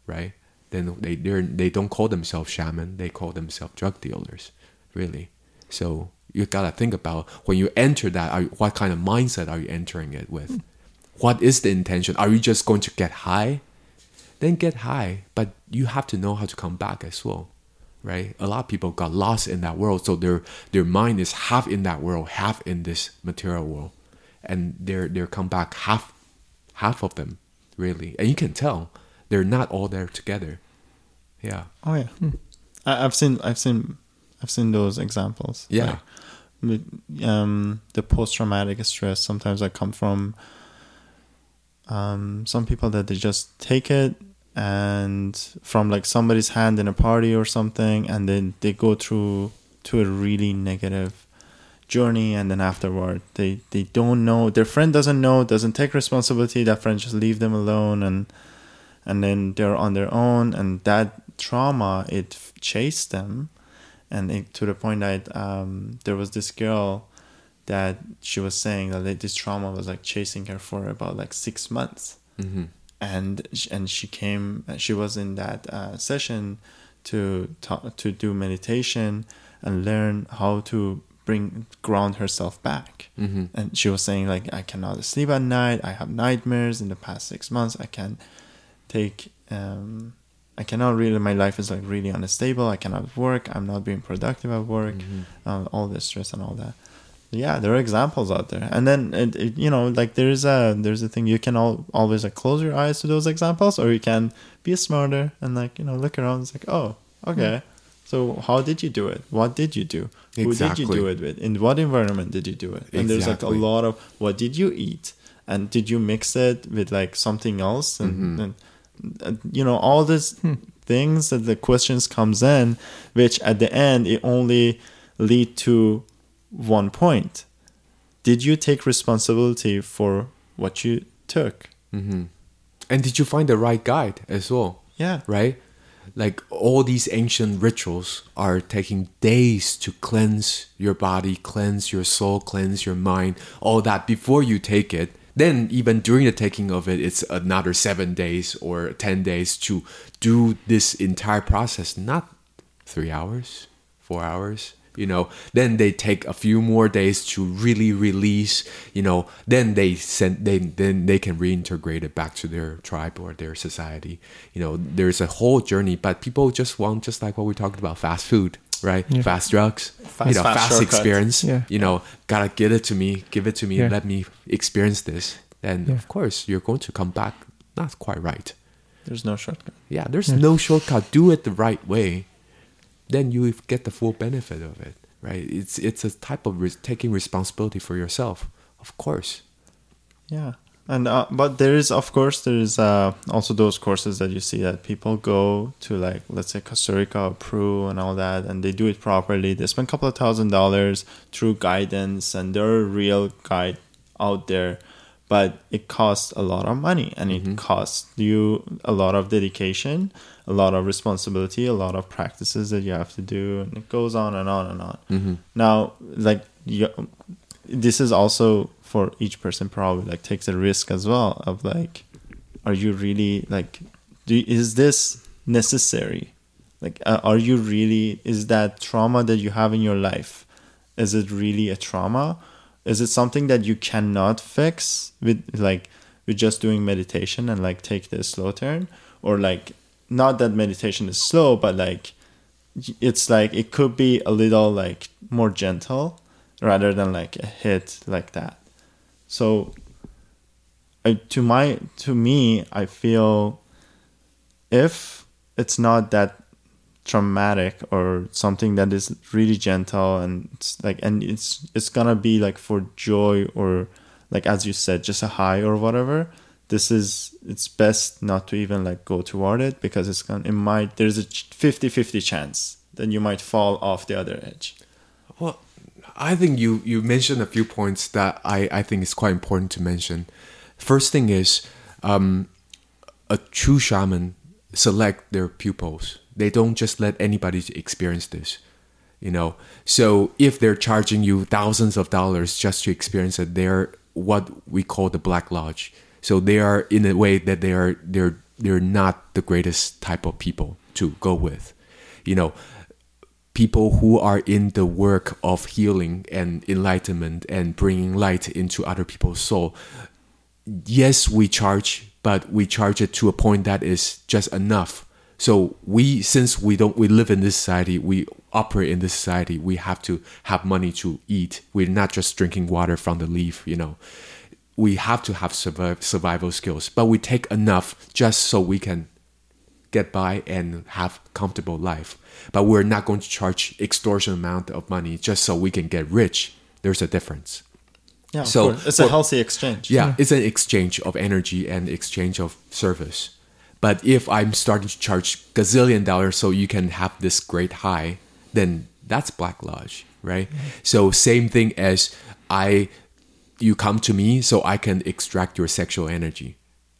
right? Then they they don't call themselves shaman; they call themselves drug dealers, really. So you gotta think about when you enter that, are, what kind of mindset are you entering it with? Hmm. What is the intention? Are you just going to get high? Then get high, but you have to know how to come back as well, right? A lot of people got lost in that world, so their their mind is half in that world, half in this material world, and they're they're come back half half of them really, and you can tell they're not all there together. Yeah. Oh yeah, I, I've seen I've seen I've seen those examples. Yeah. Like, um, the post traumatic stress sometimes I come from um, some people that they just take it and from like somebody's hand in a party or something and then they go through to a really negative journey and then afterward they they don't know their friend doesn't know doesn't take responsibility that friend just leave them alone and and then they're on their own and that trauma it chased them and it, to the point that um, there was this girl that she was saying that this trauma was like chasing her for about like six months Mm-hmm. And and she came she was in that uh, session to ta- to do meditation and learn how to bring ground herself back. Mm-hmm. and she was saying like i cannot sleep at night. I have nightmares in the past six months. I can take um i cannot really my life is like really unstable. I cannot work. I'm not being productive at work. Mm-hmm. uh, all the stress and all that yeah there are examples out there. And then it, it, you know like there's a there's a thing you can all, always like close your eyes to those examples or you can be smarter and like you know look around it's like oh okay. So how did you do it? What did you do? Who did you do it with? In what environment did you do it? And there's like a lot of what did you eat? And did you mix it with like something else? And, Mhm. and uh, you know all these things that the questions comes in which at the end it only lead to one point did you take responsibility for what you took Mm-hmm. And did you find the right guide as well? yeah right? Like all these ancient rituals are taking days to cleanse your body, cleanse your soul, cleanse your mind, all that before you take it. Then, even during the taking of it, it's another seven days or 10 days to do this entire process, not three hours, four hours. You know, then they take a few more days to really release. You know, then they send they then they can reintegrate it back to their tribe or their society. You know, there's a whole journey, but people just want just like what we talked about, fast food, right? Yeah. Fast drugs, Fast- you know, fast fast, experience. Yeah. You know, gotta get it to me, give it to me, Yeah. let me experience this. And Yeah. of course, you're going to come back not quite right. there's no shortcut Yeah, there's no shortcut. Do it the right way, then you get the full benefit of it, right? It's it's a type of res- taking responsibility for yourself, of course. Yeah, and uh, but there is of course there is uh, also those courses that you see that people go to like let's say Costa Rica or Peru and all that, and they do it properly. They spend a couple of thousand dollars through guidance, and there are real guide out there, but it costs a lot of money, and it costs you a lot of dedication, a lot of responsibility, a lot of practices that you have to do, and it goes on and on and on. Mm-hmm. Now, like you, this is also for each person probably like takes a risk as well of like, are you really like, do is this necessary? Like, uh, are you really? Is that trauma that you have in your life? Is it really a trauma? Is it something that you cannot fix with like with just doing meditation and like take the slow turn, or like not that meditation is slow, but like it's like it could be a little like more gentle rather than like a hit like that. So I, to my to me i feel if it's not that traumatic or something that is really gentle and it's like and it's it's gonna be like for joy or like as you said just a high or whatever this is it's best not to even like go toward it because it's gonna it might there's a 50-50 chance that you might fall off the other edge Well, I think you you mentioned a few points that I I think is quite important to mention. First thing is, um, a true shaman select their pupils. They don't just let anybody experience this. You know, so if they're charging you thousands of dollars just to experience it, they're what we call the black lodge. So they are in a way that they are they're they're not the greatest type of people to go with. You know, people who are in the work of healing and enlightenment and bringing light into other people's soul. Yes, we charge, but we charge it to a point that is just enough. So we, since we don't, we live in this society, we operate in this society. We have to have money to eat. We're not just drinking water from the leaf, you know we have to have survival skills, but we take enough just so we can get by and have comfortable life. But we're not going to charge extortion amount of money just so we can get rich. There's a difference. Yeah, So, it's a healthy exchange. Yeah, mm. it's an exchange of energy and exchange of service. But if I'm starting to charge gazillion dollars so you can have this great high, then that's Black Lodge, right? Mm-hmm. So same thing as I you come to me so I can extract your sexual energy.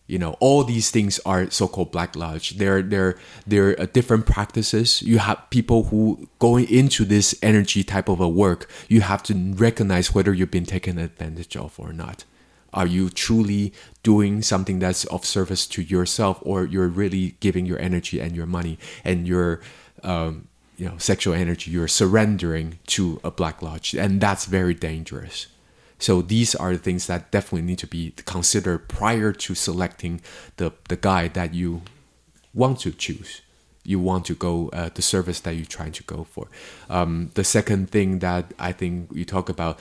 You know, all these things are so-called black lodge. They're they're they're different practices. You have people who going into this energy type of a work. You have to recognize whether you've been taken advantage of or not. Are you truly doing something that's of service to yourself, or you're really giving your energy and your money and your um, you know sexual energy? You're surrendering to a black lodge, and that's very dangerous. So these are the things that definitely need to be considered prior to selecting the the guy that you want to choose. You want to go uh, the service that you're trying to go for. Um, the second thing that I think you talk about.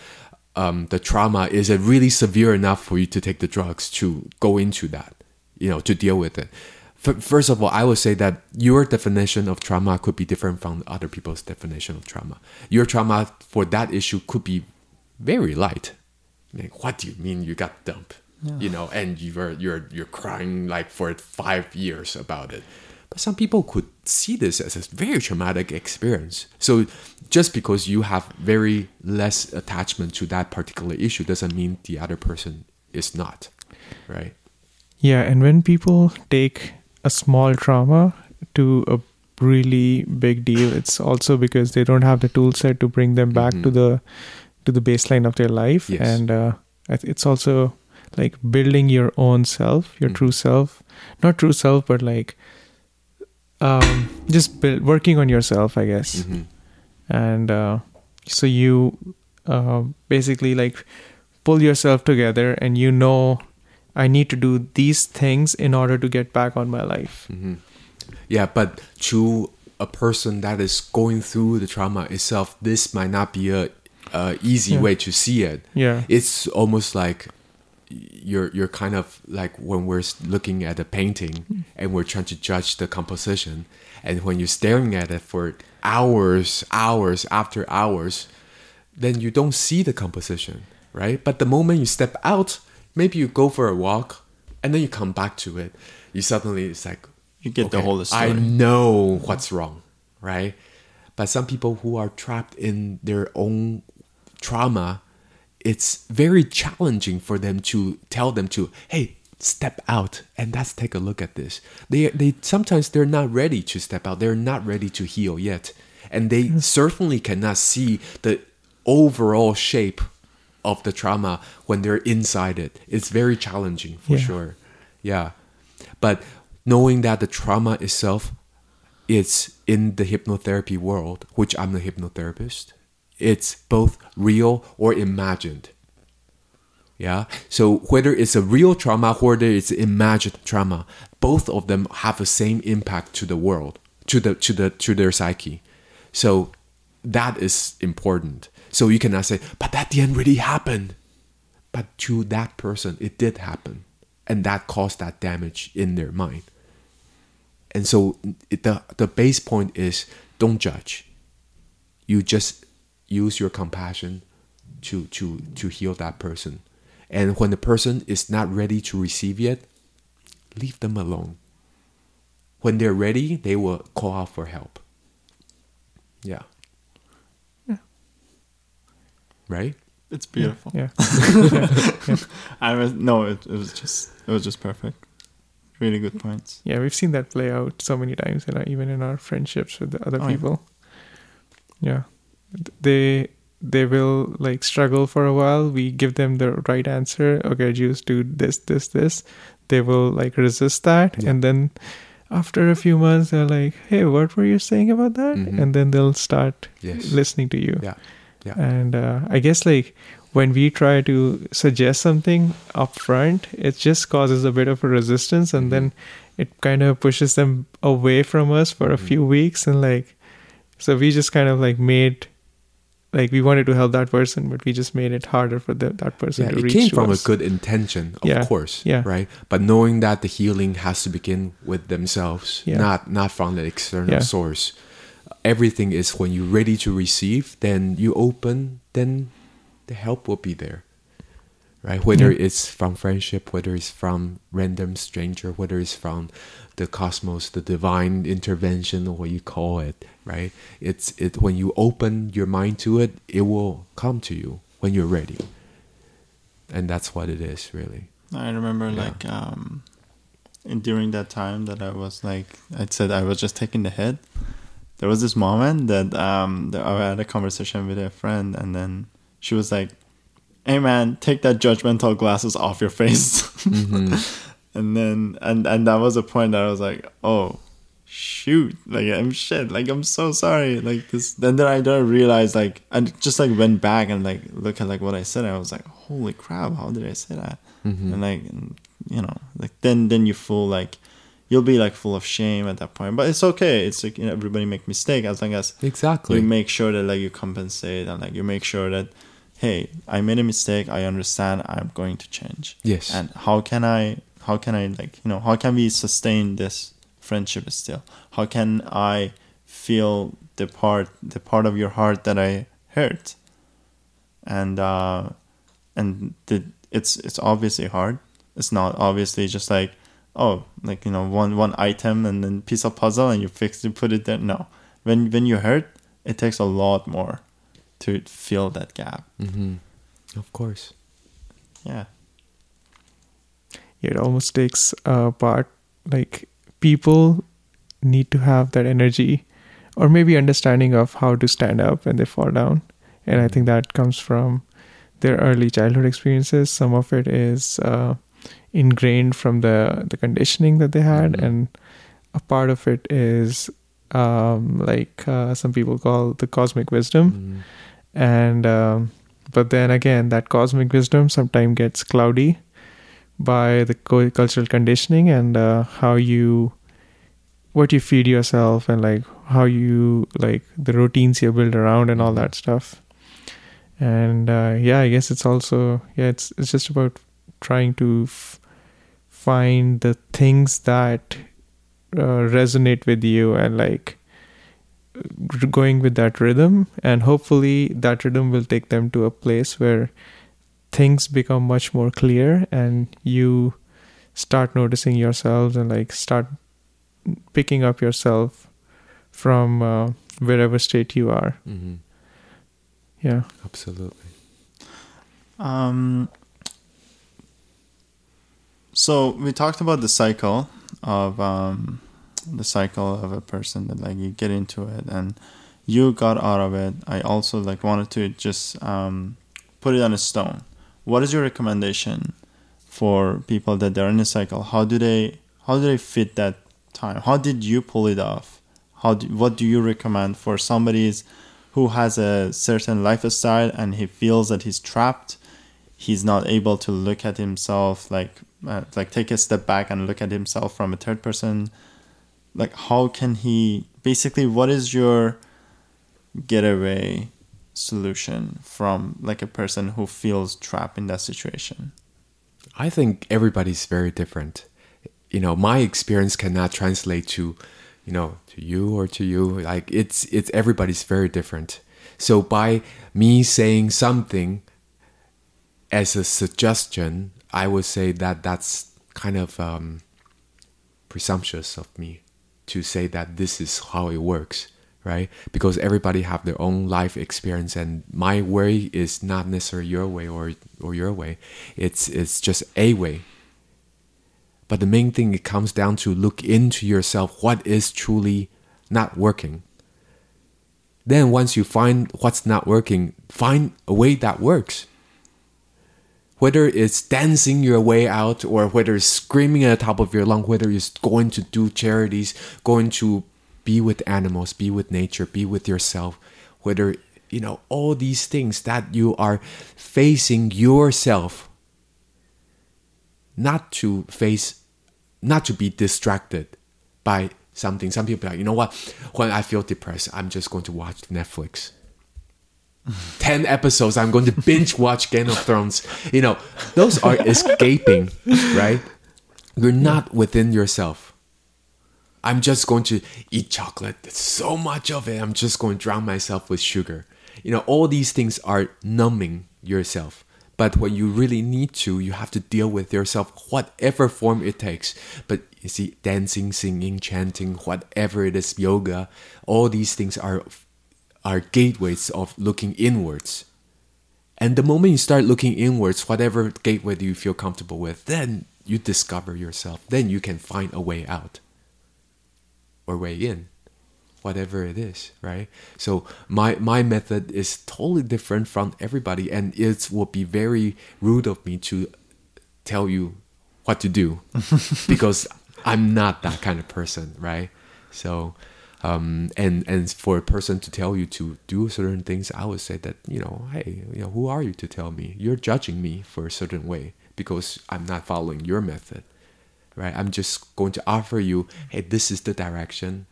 Um, the trauma is it really severe enough for you to take the drugs to go into that, you know, to deal with it. First of all, I would say that your definition of trauma could be different from other people's definition of trauma. Your trauma for that issue could be very light. Like, what do you mean you got dumped? You know, and you're you're you're crying like for five years about it. But some people could see this as a very traumatic experience. So just because you have very less attachment to that particular issue doesn't mean the other person is not, right? Yeah, and when people take a small trauma to a really big deal, it's also because they don't have the tool set to bring them back to Mhm. the to the baseline of their life, Yes. and uh, it's also like building your own self, your Mhm. true self, not true self, but like um, just build, working on yourself, I guess. Hmm and uh, so you uh, basically like pull yourself together and you know i need to do these things in order to get back on my life. Hmm Yeah, but to a person that is going through the trauma itself, this might not be a, a easy Yeah. way to see it. yeah It's almost like you're you're kind of like when we're looking at a painting mm. and we're trying to judge the composition, and when you're staring at it for hours, hours after hours, then you don't see the composition, right? But the moment you step out, maybe you go for a walk, and then you come back to it, you suddenly it's like You get the whole story. I know what's wrong, right? But some people who are trapped in their own trauma, it's very challenging for them to tell them to, hey, step out and let's take a look at this. They they sometimes they're not ready to step out. They're not ready to heal yet. And they mm. certainly cannot see the overall shape of the trauma when they're inside it. It's very challenging for Yeah. sure. Yeah. But knowing that the trauma itself is in the hypnotherapy world, which I'm a hypnotherapist, it's both real or imagined. Yeah. So whether it's a real trauma or whether it's imagined trauma, both of them have the same impact to the world, to the to the to their psyche. So that is important. So you cannot say, but that didn't really happen. But to that person, it did happen. And that caused that damage in their mind. And so it, the, the base point is don't judge. You just use your compassion to, to, to heal that person. And when the person is not ready to receive yet, leave them alone. When they're ready, they will call out for help. Yeah. Yeah. Right? It's beautiful. yeah *laughs* I was no, it, it was just it was just perfect. Really good points. yeah we've seen that play out so many times in our, even in our friendships with the other Oh, yeah. people yeah. They they will like struggle for a while. We give them the right answer. Okay, Jews do this, this, this. They will like resist that, Yeah. and then after a few months, they're like, "Hey, what were you saying about that?" Mhm. And then they'll start Yes. listening to you. Yeah. Yeah. And uh, I guess like when we try to suggest something up front, it just causes a bit of a resistance, and Mhm. then it kind of pushes them away from us for a Mhm. few weeks, and like, so we just kind of like made. Like we wanted to help that person, but we just made it harder for the, that person Yeah, to it reach came to from us. a good intention, of Yeah, course. yeah. Right. But knowing that the healing has to begin with themselves, Yeah. not not from the external source. Everything is when you're ready to receive, then you open, then the help will be there. Right? Whether Yeah. it's from friendship, whether it's from random stranger, whether it's from the cosmos, the divine intervention, or what you call it, right? It's it when you open your mind to it, it will come to you when you're ready and that's what it is really I remember Yeah. like um, in, during that time that I was like I said I was just taking the hit. There was this moment that um, that I had a conversation with a friend, and then she was like, "Hey man, take that judgmental glasses off your face." Mm-hmm. *laughs* and then and and that was a point that I was like, "Oh." Shoot! Like I'm shit. Like I'm so sorry. Like this. Then then I don't realize like I just like went back and like look at like what I said. I was like, holy crap! How did I say that? Mhm. and like you know like then then you feel like you'll be like full of shame at that point but it's okay it's like you know everybody make mistake as long as exactly you make sure that like you compensate and like you make sure that hey i made a mistake i understand i'm going to change. Yes. And how can i how can i like you know how can we sustain this friendship still? How can i feel the part the part of your heart that i hurt? And uh and the, it's it's obviously hard. It's not obviously just like oh like you know one one item and then piece of puzzle and you fix it put it there. No. When when you hurt it takes a lot more to fill that gap. Hmm of course. Yeah. It almost takes a part like people need to have that energy or maybe understanding of how to stand up when they fall down. And i think that comes from their early childhood experiences. Some of it is uh, ingrained from the the conditioning that they had Mhm. and a part of it is um, like uh, some people call the cosmic wisdom Mhm. and um, but then again that cosmic wisdom sometimes gets cloudy by the co- cultural conditioning and uh, how you what you feed yourself and like how you like the routines you build around and all that stuff and uh, yeah i guess it's also yeah it's it's just about trying to f- find the things that uh, resonate with you and like going with that rhythm. And hopefully that rhythm will take them to a place where things become much more clear and you start noticing yourselves and like start picking up yourself from uh, wherever state you are. Mhm. yeah. Absolutely. Um, so we talked about the cycle of um, the cycle of a person that like you get into it and you got out of it. I also like wanted to just um, put it on a stone. What is your recommendation for people that they're in a cycle? How do they how do they fit that time? How did you pull it off? How do, what do you recommend for somebody's who has a certain lifestyle and he feels that he's trapped? he's not able to look at himself like uh, like take a step back and look at himself from a third person like how can he basically what is your getaway solution from like a person who feels trapped in that situation I think everybody's very different. You know, my experience cannot translate to, you know, to you or to you. Like it's it's everybody's very different. So by me saying something as a suggestion, I would say that that's kind of um, presumptuous of me to say that this is how it works, right? Because everybody have their own life experience, and my way is not necessarily your way or or your way. It's it's just a way. But the main thing it comes down to look into yourself. What is truly not working? Then once you find what's not working, find a way that works. Whether it's dancing your way out or whether it's screaming at the top of your lung, whether it's going to do charities, going to be with animals, be with nature, be with yourself, whether you know all these things that you are facing yourself not to face not to be distracted by something. Some people are like you know what? When i feel depressed i'm just going to watch netflix 10 episodes i'm going to binge watch game of thrones. You know those are escaping right? You're not within yourself. I'm just going to eat chocolate. There's so much of it. I'm just going to drown myself with sugar. You know all these things are numbing yourself. But when you really need to you have to deal with yourself whatever form it takes. But you see dancing singing chanting whatever it is yoga all these things are are gateways of looking inwards. And the moment you start looking inwards whatever gateway do you feel comfortable with then you discover yourself. Then you can find a way out or way in whatever it is right? So my my method is totally different from everybody and it will be very rude of me to tell you what to do *laughs* because i'm not that kind of person right? So um, and and for a person to tell you to do certain things i would say that you know hey you know who are you to tell me? You're judging me for a certain way because i'm not following your method right? I'm just going to offer you hey this is the direction.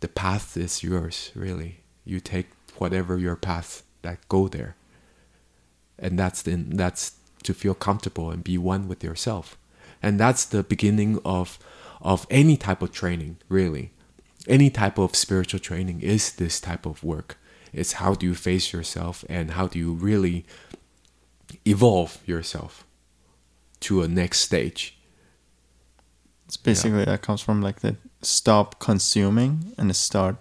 The path is yours really. You take whatever your path that go there. And that's the, that's to feel comfortable and be one with yourself. And that's the beginning of of any type of training really any type of spiritual training is this type of work it's how do you face yourself and how do you really evolve yourself to a next stage It's basically that comes from like the stop consuming and start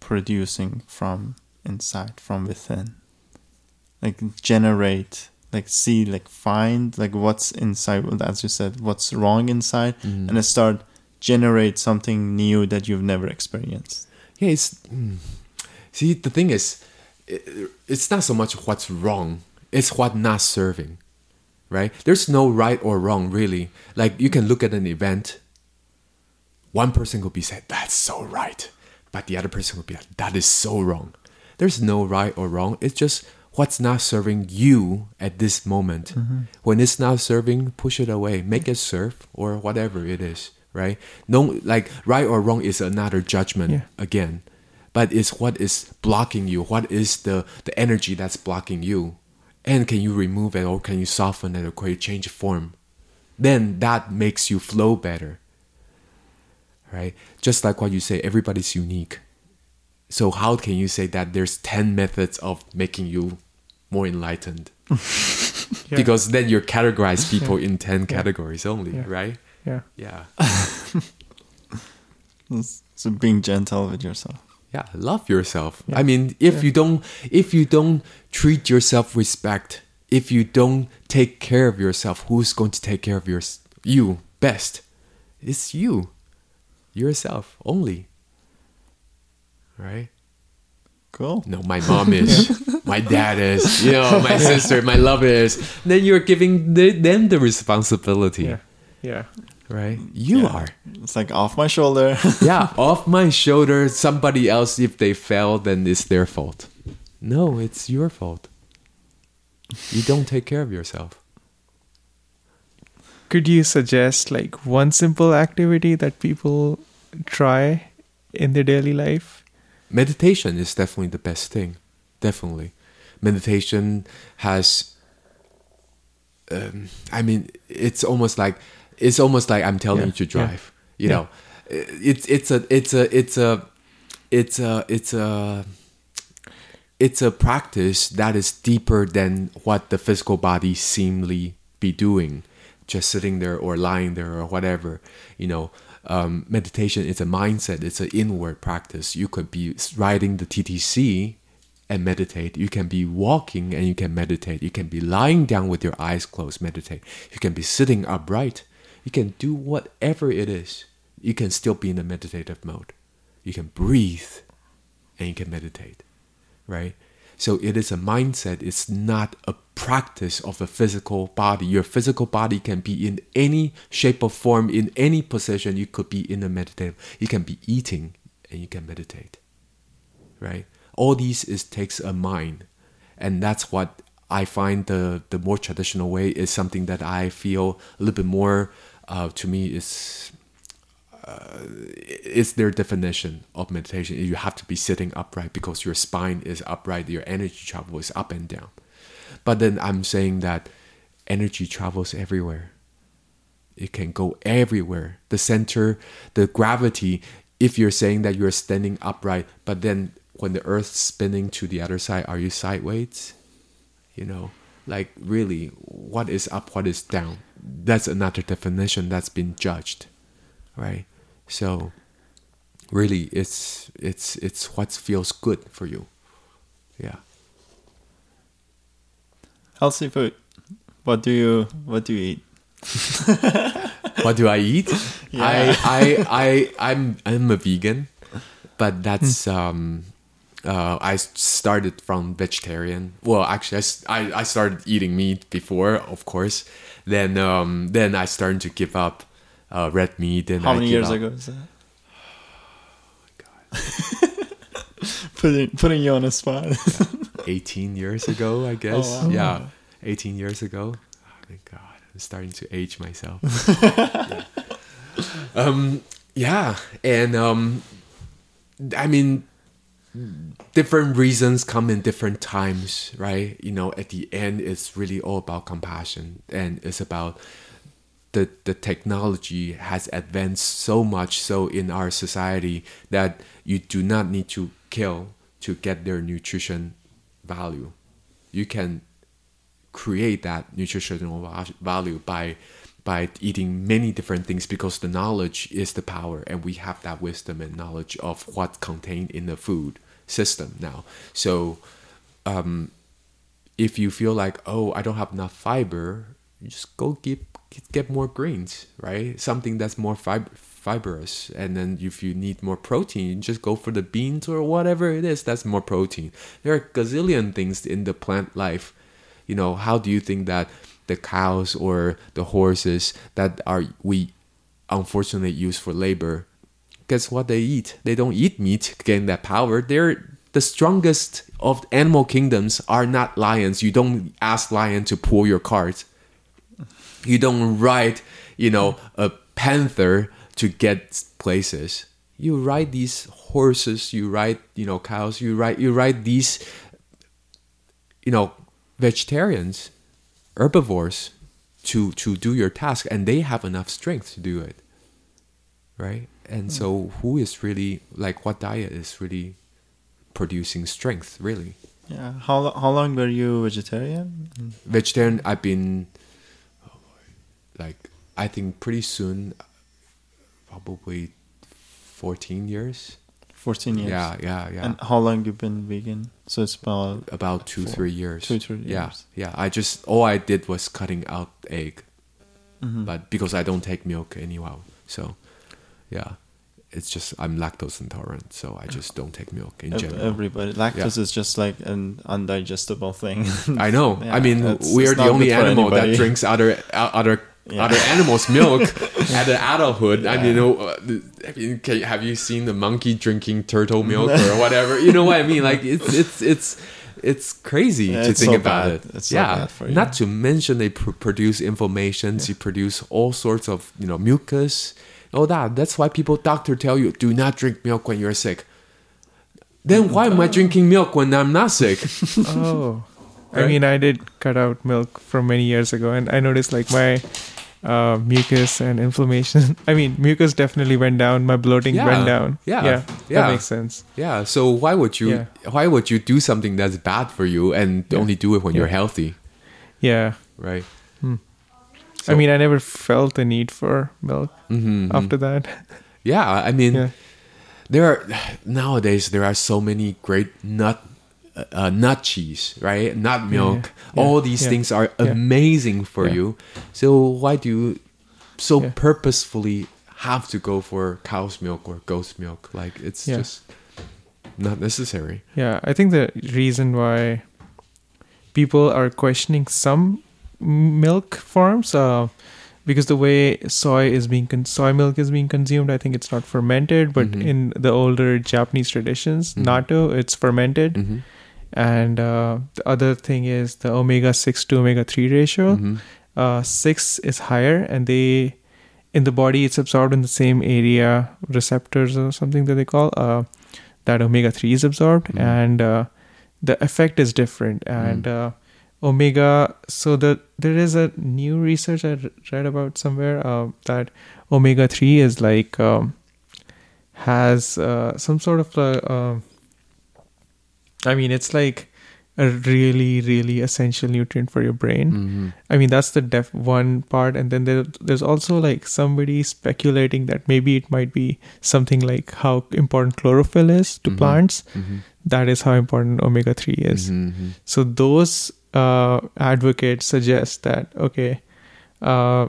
producing from inside, from within. Like generate, like see, like find, like what's inside. As you said, what's wrong inside, Mm. and then start generate something new that you've never experienced. Yeah, it's mm. see the thing is, it, it's not so much what's wrong; it's what not serving, right? There's no right or wrong really. Like you can look at an event. One person could be said that's so right, but the other person would be like that is so wrong. There's no right or wrong. It's just what's not serving you at this moment. When it's not serving, push it away. Make it serve or whatever it is, right? No, like right or wrong is another judgment Yeah. again, but it's what is blocking you. What is the the energy that's blocking you, and can you remove it or can you soften it or can you change form? Then that makes you flow better, right? Just like what you say, everybody's unique. So how can you say that there's 10 methods of making you more enlightened? *laughs* Yeah. Because then you categorize people *laughs* in 10 categories only, Yeah. right? Yeah Yeah. *laughs* So being gentle with yourself. Yeah, love yourself. Yeah. I mean, if Yeah. you don't if you don't treat yourself respect, if you don't take care of yourself, who's going to take care of your you best? It's you. Yourself only. Right? Cool. No, my mom is. *laughs* my dad is. You know, my sister, my love is. Then you're giving the, them the responsibility, yeah yeah right? You Yeah. are. It's like off my shoulder. *laughs* Yeah, off my shoulder. Somebody else, if they fail, then it's their fault. No, it's your fault. You don't take care of yourself. could you suggest like one simple activity that people try in their daily life Meditation is definitely the best thing. Definitely. Meditation has um, I mean, it's almost like it's almost like I'm telling Yeah, you to yeah, drive. You yeah. know, it's it's a it's a it's a it's a it's a it's a practice that is deeper than what the physical body seemingly be doing, just sitting there or lying there or whatever. You know, um, meditation is a mindset. It's an inward practice. You could be riding the TTC and meditate. You can be walking and you can meditate. You can be lying down with your eyes closed, meditate. You can be sitting upright. You can do whatever it is. You can still be in a meditative mode. You can breathe and you can meditate. right? So it is a mindset. It's not a practice of a physical body. Your physical body can be in any shape or form, in any position. You could be in a meditative. You can be eating and you can meditate, right? All these is takes a mind, and that's what I find the the more traditional way is something that I feel a little bit more. Uh, to me, is uh, is their definition of meditation. You have to be sitting upright because your spine is upright, your energy travel is up and down. But then I'm saying that energy travels everywhere. It can go everywhere. The center, the gravity, if you're saying that you're standing upright, but then when the earth's spinning to the other side, are you sideways? You know, like really, what is up, what is down? That's another definition that's been judged, right? So, really, it's it's it's what feels good for you, yeah. Healthy food. What do you What do you eat? *laughs* what do I eat? Yeah. I, I, I, I'm, I'm a vegan, but that's, um, uh, I started from vegetarian. Well, actually, I I started eating meat before, of course. Then, um, then I started to give up, uh, red meat. And How I many years up- ago is that? Oh, my god! putting putting you on a spot. 18 years ago, I *laughs* guess. wow. Yeah, 18 years ago. Oh my god, I'm starting to age myself. *laughs* yeah. Um, yeah, and um, I mean, different reasons come in different times, right? You know, at the end, it's really all about compassion, and it's about the the technology has advanced so much so in our society that you do not need to kill to get their nutrition value. You can create that nutritional value by by eating many different things because the knowledge is the power and we have that wisdom and knowledge of what's contained in the food system now. So um, if you feel like oh i don't have enough fiber just go get get more greens right? Something that's more fib- fibrous. And then if you need more protein just go for the beans or whatever it is that's more protein. There are gazillion things in the plant life. You know how do you think that the cows or the horses that are we unfortunately use for labor guess what they eat? They don't eat meat to gain that power. They're the strongest of animal kingdoms are not lions. You don't ask lion to pull your cart. You don't ride you know a panther to get places. You ride these horses you ride you know cows you ride you ride these you know vegetarians herbivores to to do your task and they have enough strength to do it right and so who is really like what diet is really producing strength really yeah. How how long were you vegetarian? vegetarian i've been oh, like i think pretty soon probably 14 years Fourteen years. yeah yeah yeah And how long you've been vegan? So it's about about two Four- three years two, three years. yeah Yeah. i just all i did was cutting out egg Mhm. but because i don't take milk anyhow so yeah. It's just i'm lactose intolerant so i just don't take milk in general. everybody lactose is just like an undigestible thing. *laughs* i know. *laughs* I mean it's- we it's are the only animal that drinks other uh, other Yeah. other animals milk *laughs* at the adulthood. I mean you know uh, I mean, can, have you seen the monkey drinking turtle milk or whatever? You know what i mean? Like it's it's it's it's crazy Yeah, to it's think so about bad. it. It's so yeah. bad for you. not to mention they pr- produce inflammations. You produce all sorts of you know mucus all that that's why people doctor tell you do not drink milk when you're sick then why am i drinking milk when i'm not sick *laughs* oh i mean i did cut out milk from many years ago and i noticed like my uh, mucus and inflammation *laughs* i mean mucus definitely went down my bloating Yeah. went down Yeah. yeah Yeah. that makes sense Yeah. So why would you Yeah. why would you do something that's bad for you and only do it when you're healthy, yeah right? Hmm. So- i mean i never felt the need for milk Mhm. after that *laughs* Yeah. I mean, yeah there are nowadays there are so many great nut uh, uh, nut cheese, right? Nut milk. yeah, All these yeah, things are yeah. amazing for Yeah. you. So why do you so Yeah. purposefully have to go for cow's milk or goat's milk? Like it's Yeah. just not necessary. Yeah, I think the reason why people are questioning some milk forms, uh, because the way soy is being con- soy milk is being consumed, I think it's not fermented, but Mhm. in the older Japanese traditions, Mhm. natto, it's fermented, hmm and uh, the other thing is the omega six to omega three ratio. hmm Uh, six is higher, and they in the body it's absorbed in the same area receptors or something that they call uh, that omega 3 is absorbed Mhm. and uh, the effect is different Mm-hmm. and uh, omega so the there is a new research i read about somewhere uh, that omega 3 is like um, has uh, some sort of uh, i mean it's like a really really essential nutrient for your brain hmm I mean, that's the def one part, and then there, there's also like somebody speculating that maybe it might be something like how important chlorophyll is to Mhm. plants. hmm That is how important omega three is. hmm So those uh, advocates suggest that okay, uh,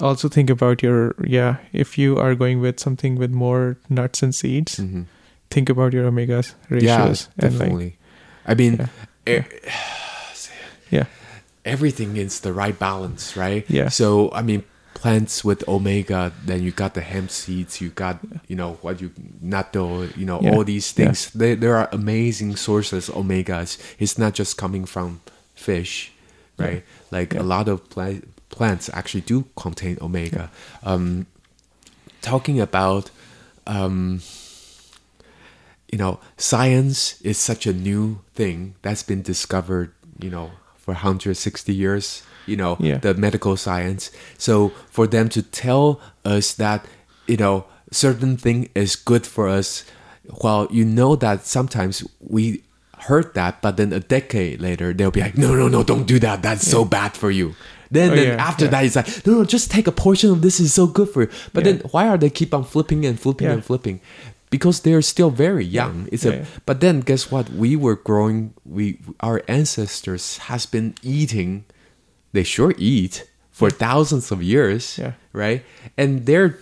also think about your yeah. If you are going with something with more nuts and seeds, hmm think about your omega Yeah, ratios and like definitely. I mean, Yeah. e- yeah, *sighs* everything is the right balance, right? Yeah. So I mean, plants with omega, then you got the hemp seeds, you got you know what you natto, you know Yeah. all these things. They, there are amazing sources of omegas. It's not just coming from fish, right? Like Yeah. a lot of pla- plants actually do contain omega. Um, talking about. Um, you know, science is such a new thing that's been discovered, you know, for 160 years, you know, Yeah. the medical science. So for them to tell us that, you know, certain thing is good for us, while you know that sometimes we heard that, but then a decade later, they'll be like, no, no, no, don't do that. That's so bad for you. Then, Oh, then yeah, after yeah. that, it's like, no, no, just take a portion of this is so good for you. But Yeah. then why are they keep on flipping and flipping Yeah. and flipping? Because they're still very young. It's Yeah, a yeah. but then guess what? We were growing. We our ancestors has been eating. They sure eat for thousands of years, Yeah. right? And they're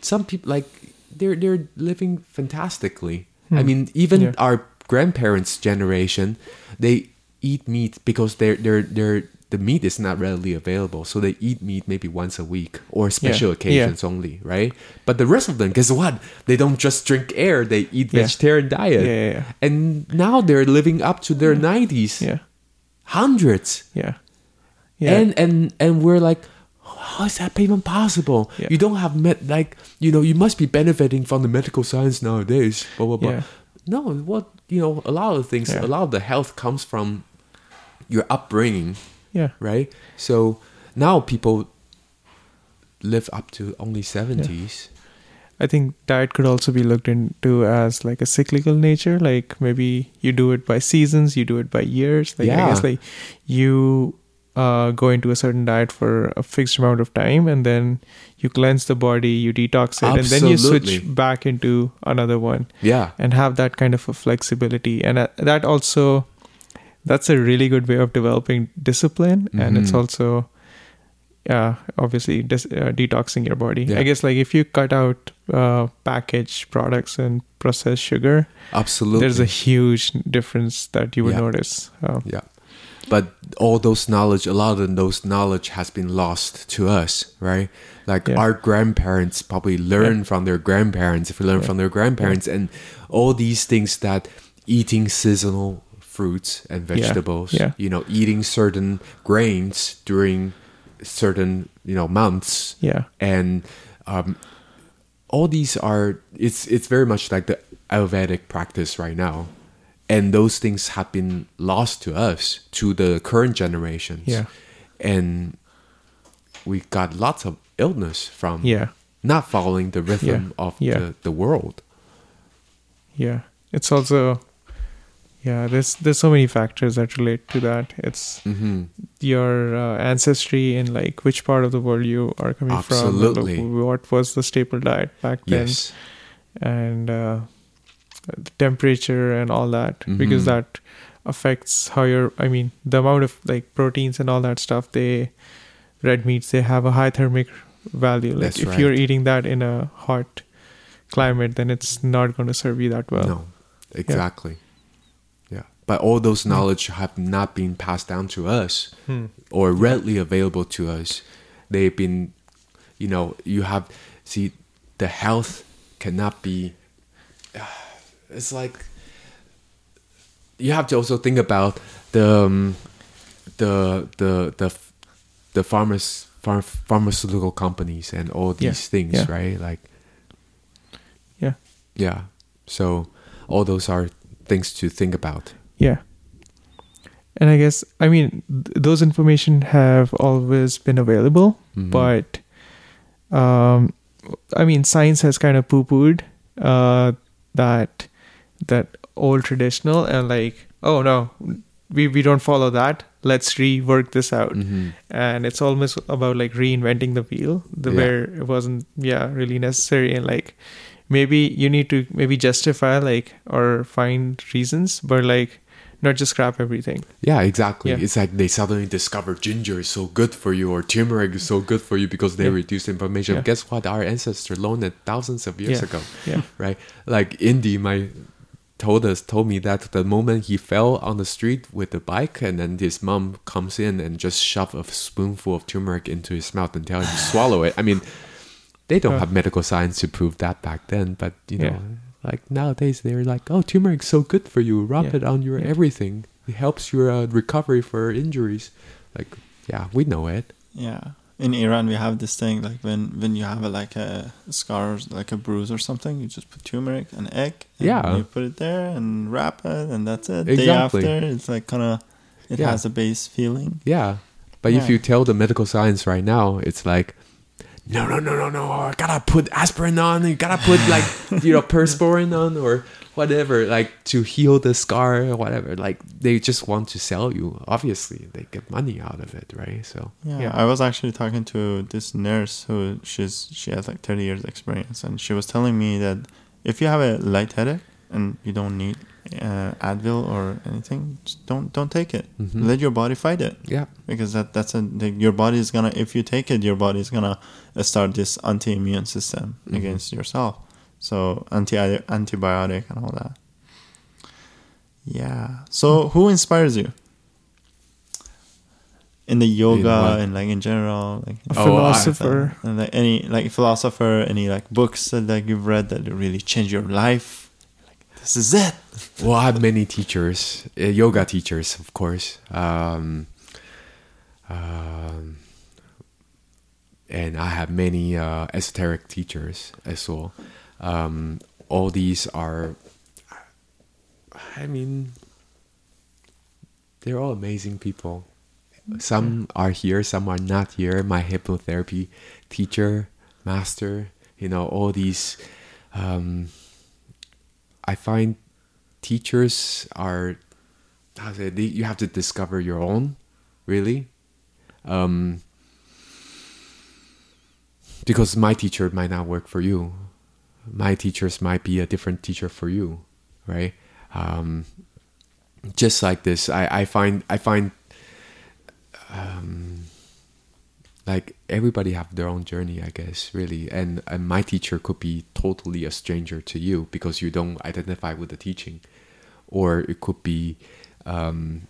some people like they're they're living fantastically. I mean, even Hmm. Yeah. our grandparents' generation, they eat meat because they're they're they're the meat is not readily available, so they eat meat maybe once a week or special Yeah. occasions only, right? But the rest of them, guess what? They don't just drink air; they eat Yeah. vegetarian diet. Yeah, yeah, yeah. And now they're living up to their nineties, yeah, hundreds, yeah, yeah. and and and we're like. How is that even possible? Yeah. You don't have met like you know you must be benefiting from the medical science nowadays. Blah blah blah. Yeah. No, what you know, a lot of things, Yeah. a lot of the health comes from your upbringing, yeah. right? So now people live up to only seventies. I think diet could also be looked into as like a cyclical nature. Like maybe you do it by seasons, you do it by years. Like I guess like you uh, go into a certain diet for a fixed amount of time, and then you cleanse the body, you detox it, and then you switch back into another one, Yeah, and have that kind of a flexibility. And uh, that also that's a really good way of developing discipline, and it's Mhm. also yeah obviously dis- uh, detoxing your body Yeah. i guess like if you cut out uh, packaged products and processed sugar absolutely. there's a huge difference that you would Yeah. notice um, Yeah. But all those knowledge, a lot of those knowledge has been lost to us, right? Like Yeah. our grandparents probably learn from their grandparents, if we learn Yeah. from their grandparents, and all these things that eating seasonal fruits and vegetables, Yeah. you know, eating certain grains during certain, you know, months, yeah and um, all these are it's it's very much like the Ayurvedic practice right now, and those things have been lost to us to the current generations. Yeah. and we got lots of illness from yeah not following the rhythm Yeah. of Yeah. The, the world. yeah it's also yeah there's there's so many factors that relate to that it's hmm your uh, ancestry and like which part of the world you are coming Absolutely. from what was the staple diet back then Yes. and uh, the temperature and all that because Mhm. that affects how your i mean the amount of like proteins and all that stuff they red meats they have a high thermic value like That's if right. you're eating that in a hot climate then it's not going to serve you that well no. exactly. Yeah. But all those knowledge have not been passed down to us Hmm. or readily available to us. They've been, you know, you have, see, the health cannot be, it's like, you have to also think about the, um, the, the, the, the farmers, pharm, pharmaceutical companies and all these Yeah. things, Yeah. right? Like, Yeah. yeah. So all those are things to think about. Yeah. And I guess I mean th- those information have always been available, Mhm. but um, I mean science has kind of poo-pooed uh, that that old traditional and like oh no we we don't follow that let's rework this out Mhm. and it's almost about like reinventing the wheel the Yeah. where it wasn't yeah really necessary and like maybe you need to maybe justify like or find reasons but like not just scrap everything Yeah, exactly. Yeah. It's like they suddenly discover ginger is so good for you or turmeric is so good for you because they Yeah. reduce inflammation. Yeah. Guess what? Our ancestors learned it thousands of years ago, yeah *laughs* right? Like Indy, my told us told me that the moment he fell on the street with the bike and then his mom comes in and just shove a spoonful of turmeric into his mouth and tell him to swallow it. I mean, they don't Uh. have medical science to prove that back then, but you know, like nowadays they're like, oh, turmeric's so good for you. Rub Yeah. it on your Yeah. everything. It helps your uh, recovery for injuries. Like, yeah, we know it. Yeah. In Iran, we have this thing like when when you have a, like a scar, or like a bruise or something, you just put turmeric and egg. And Yeah. You put it there and wrap it, and that's it. The day after, it's like kind of, it Yeah. has a base feeling. Yeah. But if you tell the medical science right now, it's like, no, no, no, no, no. I gotta put aspirin on. You gotta put like, you know, Polysporin on or whatever, like to heal the scar or whatever. Like they just want to sell you. Obviously, they get money out of it, right? So Yeah, Yeah. I was actually talking to this nurse who she's she has like thirty years experience, and she was telling me that if you have a light headache and you don't need uh, Advil or anything, just don't don't take it. Mhm. Let your body fight it yeah, because that that's a the, your body is gonna if you take it, your body is gonna uh, start this anti-immune system Mhm. against yourself. So anti antibiotic and all that. Yeah. So who inspires you? In the yoga and like in general, like a Oh, philosopher and like any like philosopher, any like books that like you've read that really change your life. This is it. well, I have many teachers, uh, yoga teachers, of course. Um, um, and I have many uh, esoteric teachers as well. Um, all these are, I mean, they're all amazing people. Some are here, some are not here. My hypnotherapy teacher, master, you know, all these. Um, I find teachers are how say they, you have to discover your own really. Um, because my teacher might not work for you. My teachers might be a different teacher for you right? Um, just like this I, I find i find um, like everybody have their own journey i guess really. And, and my teacher could be totally a stranger to you because you don't identify with the teaching. Or it could be um,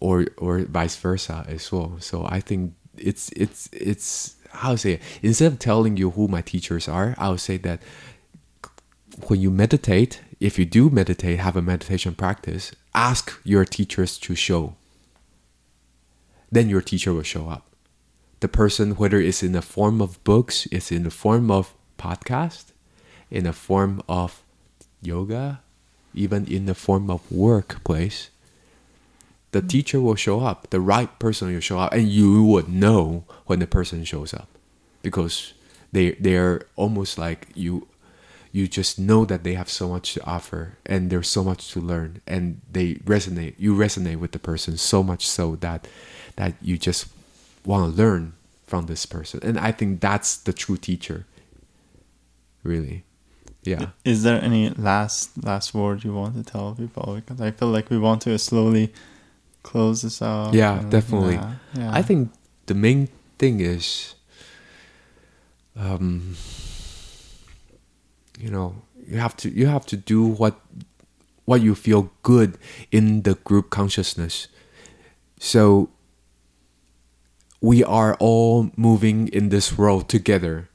or or vice versa as well. So i think it's it's it's how say it? instead of telling you who my teachers are i would say that when you meditate if you do meditate have a meditation practice ask your teachers to show. Then your teacher will show up the person whether it's in the form of books it's in the form of podcast in the form of yoga even in the form of workplace the teacher will show up the right person will show up and you would know when the person shows up. Because they they're almost like you you just know that they have so much to offer and there's so much to learn and they resonate you resonate with the person so much so that that you just want to learn from this person and i think that's the true teacher really yeah Is there any last last word you want to tell people? Because I feel like we want to slowly close this out. Yeah, definitely. yeah, yeah. I think the main thing is, um, you know, you have to you have to do what what you feel good in the group consciousness. So we are all moving in this world together.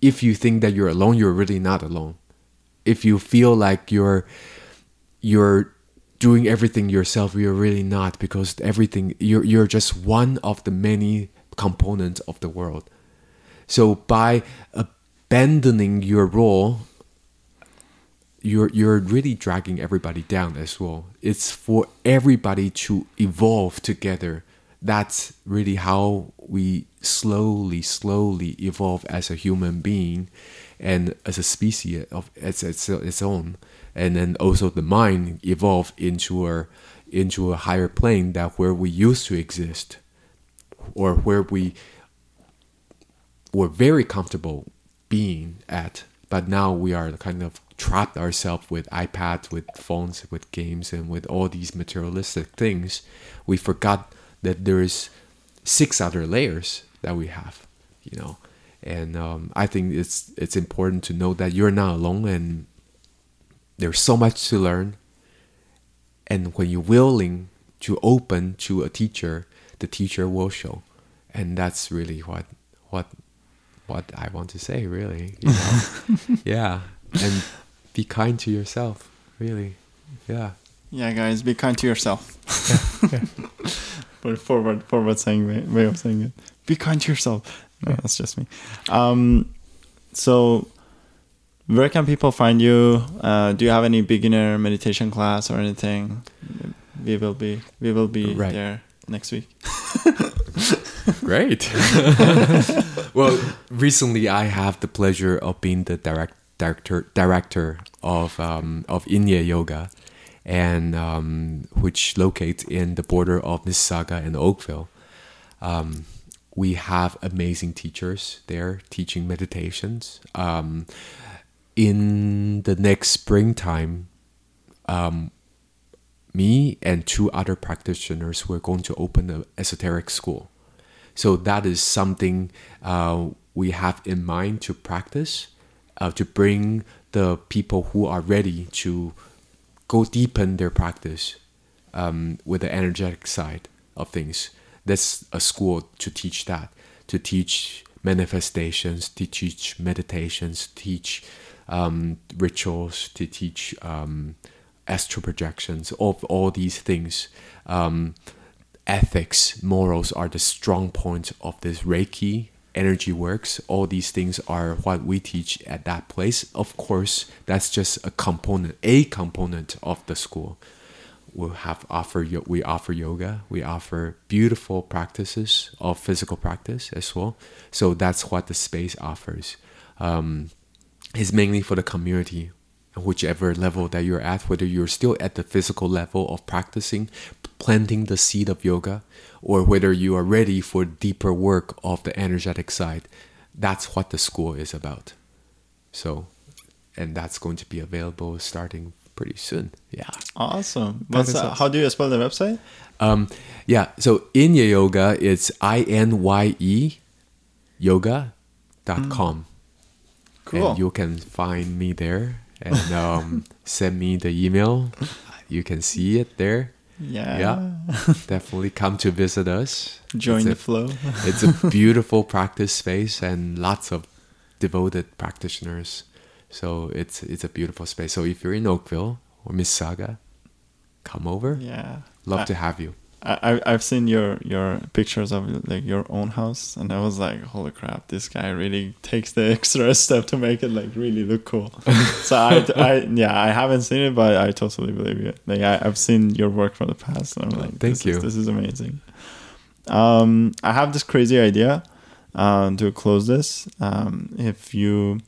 If you think that you're alone, you're really not alone. If you feel like you're you're doing everything yourself, you're really not because everything you're you're just one of the many components of the world. So by abandoning your role, you're you're really dragging everybody down as well. It's for everybody to evolve together that's really how we slowly, slowly evolve as a human being and as a species of its, its, its own. And then also the mind evolve into a, into a higher plane that where we used to exist or where we were very comfortable being at. But now we are kind of trapped ourselves with iPads, with phones, with games, and with all these materialistic things. We forgot that there is six other layers that we have, you know. And um, I think it's it's important to know that you're not alone, and there's so much to learn. And when you're willing to open to a teacher, the teacher will show, and that's really what what what I want to say. Really, you know? *laughs* yeah, and be kind to yourself. Really, yeah. Yeah, guys, be kind to yourself. yeah, *laughs* yeah. *laughs* but forward forward saying way, way of saying it. Be kind to yourself. No, that's just me. Um, so where can people find you? Uh, do you have any beginner meditation class or anything? We will be we will be right. there next week. *laughs* Great. *laughs* well, recently I have the pleasure of being the direct director director of um, of Inye Yoga and um, which locates in the border of Mississauga and Oakville. Um, we have amazing teachers there teaching meditations. Um, in the next springtime, um, me and two other practitioners were going to open an esoteric school. So that is something uh, we have in mind to practice, uh, to bring the people who are ready to go deepen their practice um, with the energetic side of things. That's a school to teach that, to teach manifestations, to teach meditations, teach um, rituals, to teach um, astral projections, all, all these things. Um, ethics, morals are the strong points of this Reiki energy works all these things are what we teach at that place. Of course that's just a component a component of the school. We'll have offer we offer yoga we offer beautiful practices of physical practice as well. So that's what the space offers. Um, it's mainly for the community whichever level that you're at whether you're still at the physical level of practicing planting the seed of yoga or whether you are ready for deeper work of the energetic side. That's what the school is about. So, and that's going to be available starting pretty soon. Yeah. Awesome. What's, uh, how do you spell the website? Um, yeah. So Inye Yoga, it's I N Y E yoga.com. Mm. Cool. And you can find me there and um, *laughs* send me the email. You can see it there. Yeah. Yeah. *laughs* Definitely come to visit us. Join it's the a, flow. *laughs* it's a beautiful practice space and lots of devoted practitioners. So it's it's a beautiful space. So if you're in Oakville or Mississauga, come over. Yeah. Love I, to have you. I I've seen your your pictures of like your own house, and I was like, holy crap, this guy really takes the *laughs* extra step to make it like really look cool. *laughs* so I, I yeah, I haven't seen it, but I totally believe you. Like I, have seen your work from the past, and I'm like, thank this you. Is, this is amazing. Um, I have this crazy idea uh, to close this. Um, if you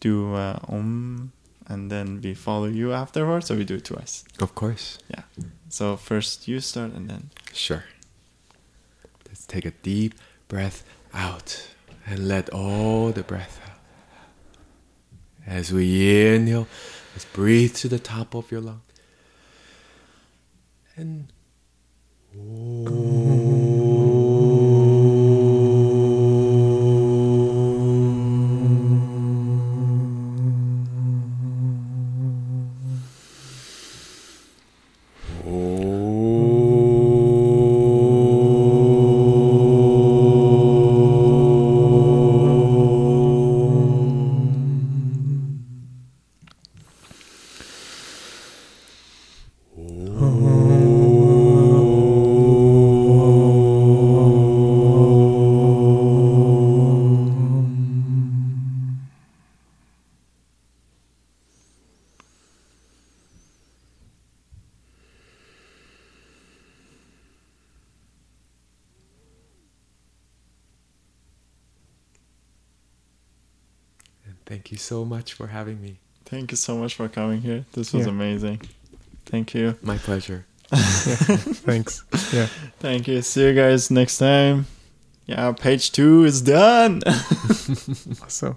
do uh, om and then we follow you afterwards, or we do it twice. Of course. Yeah. So first you start and then. Sure. Let's take a deep breath out and let all the breath out. As we inhale, let's breathe to the top of your lung. And. So much for having me. Thank you so much for coming here. This was Yeah. amazing. Thank you. My pleasure. *laughs* Thanks. Yeah. Thank you. See you guys next time. Yeah, page two is done. *laughs* So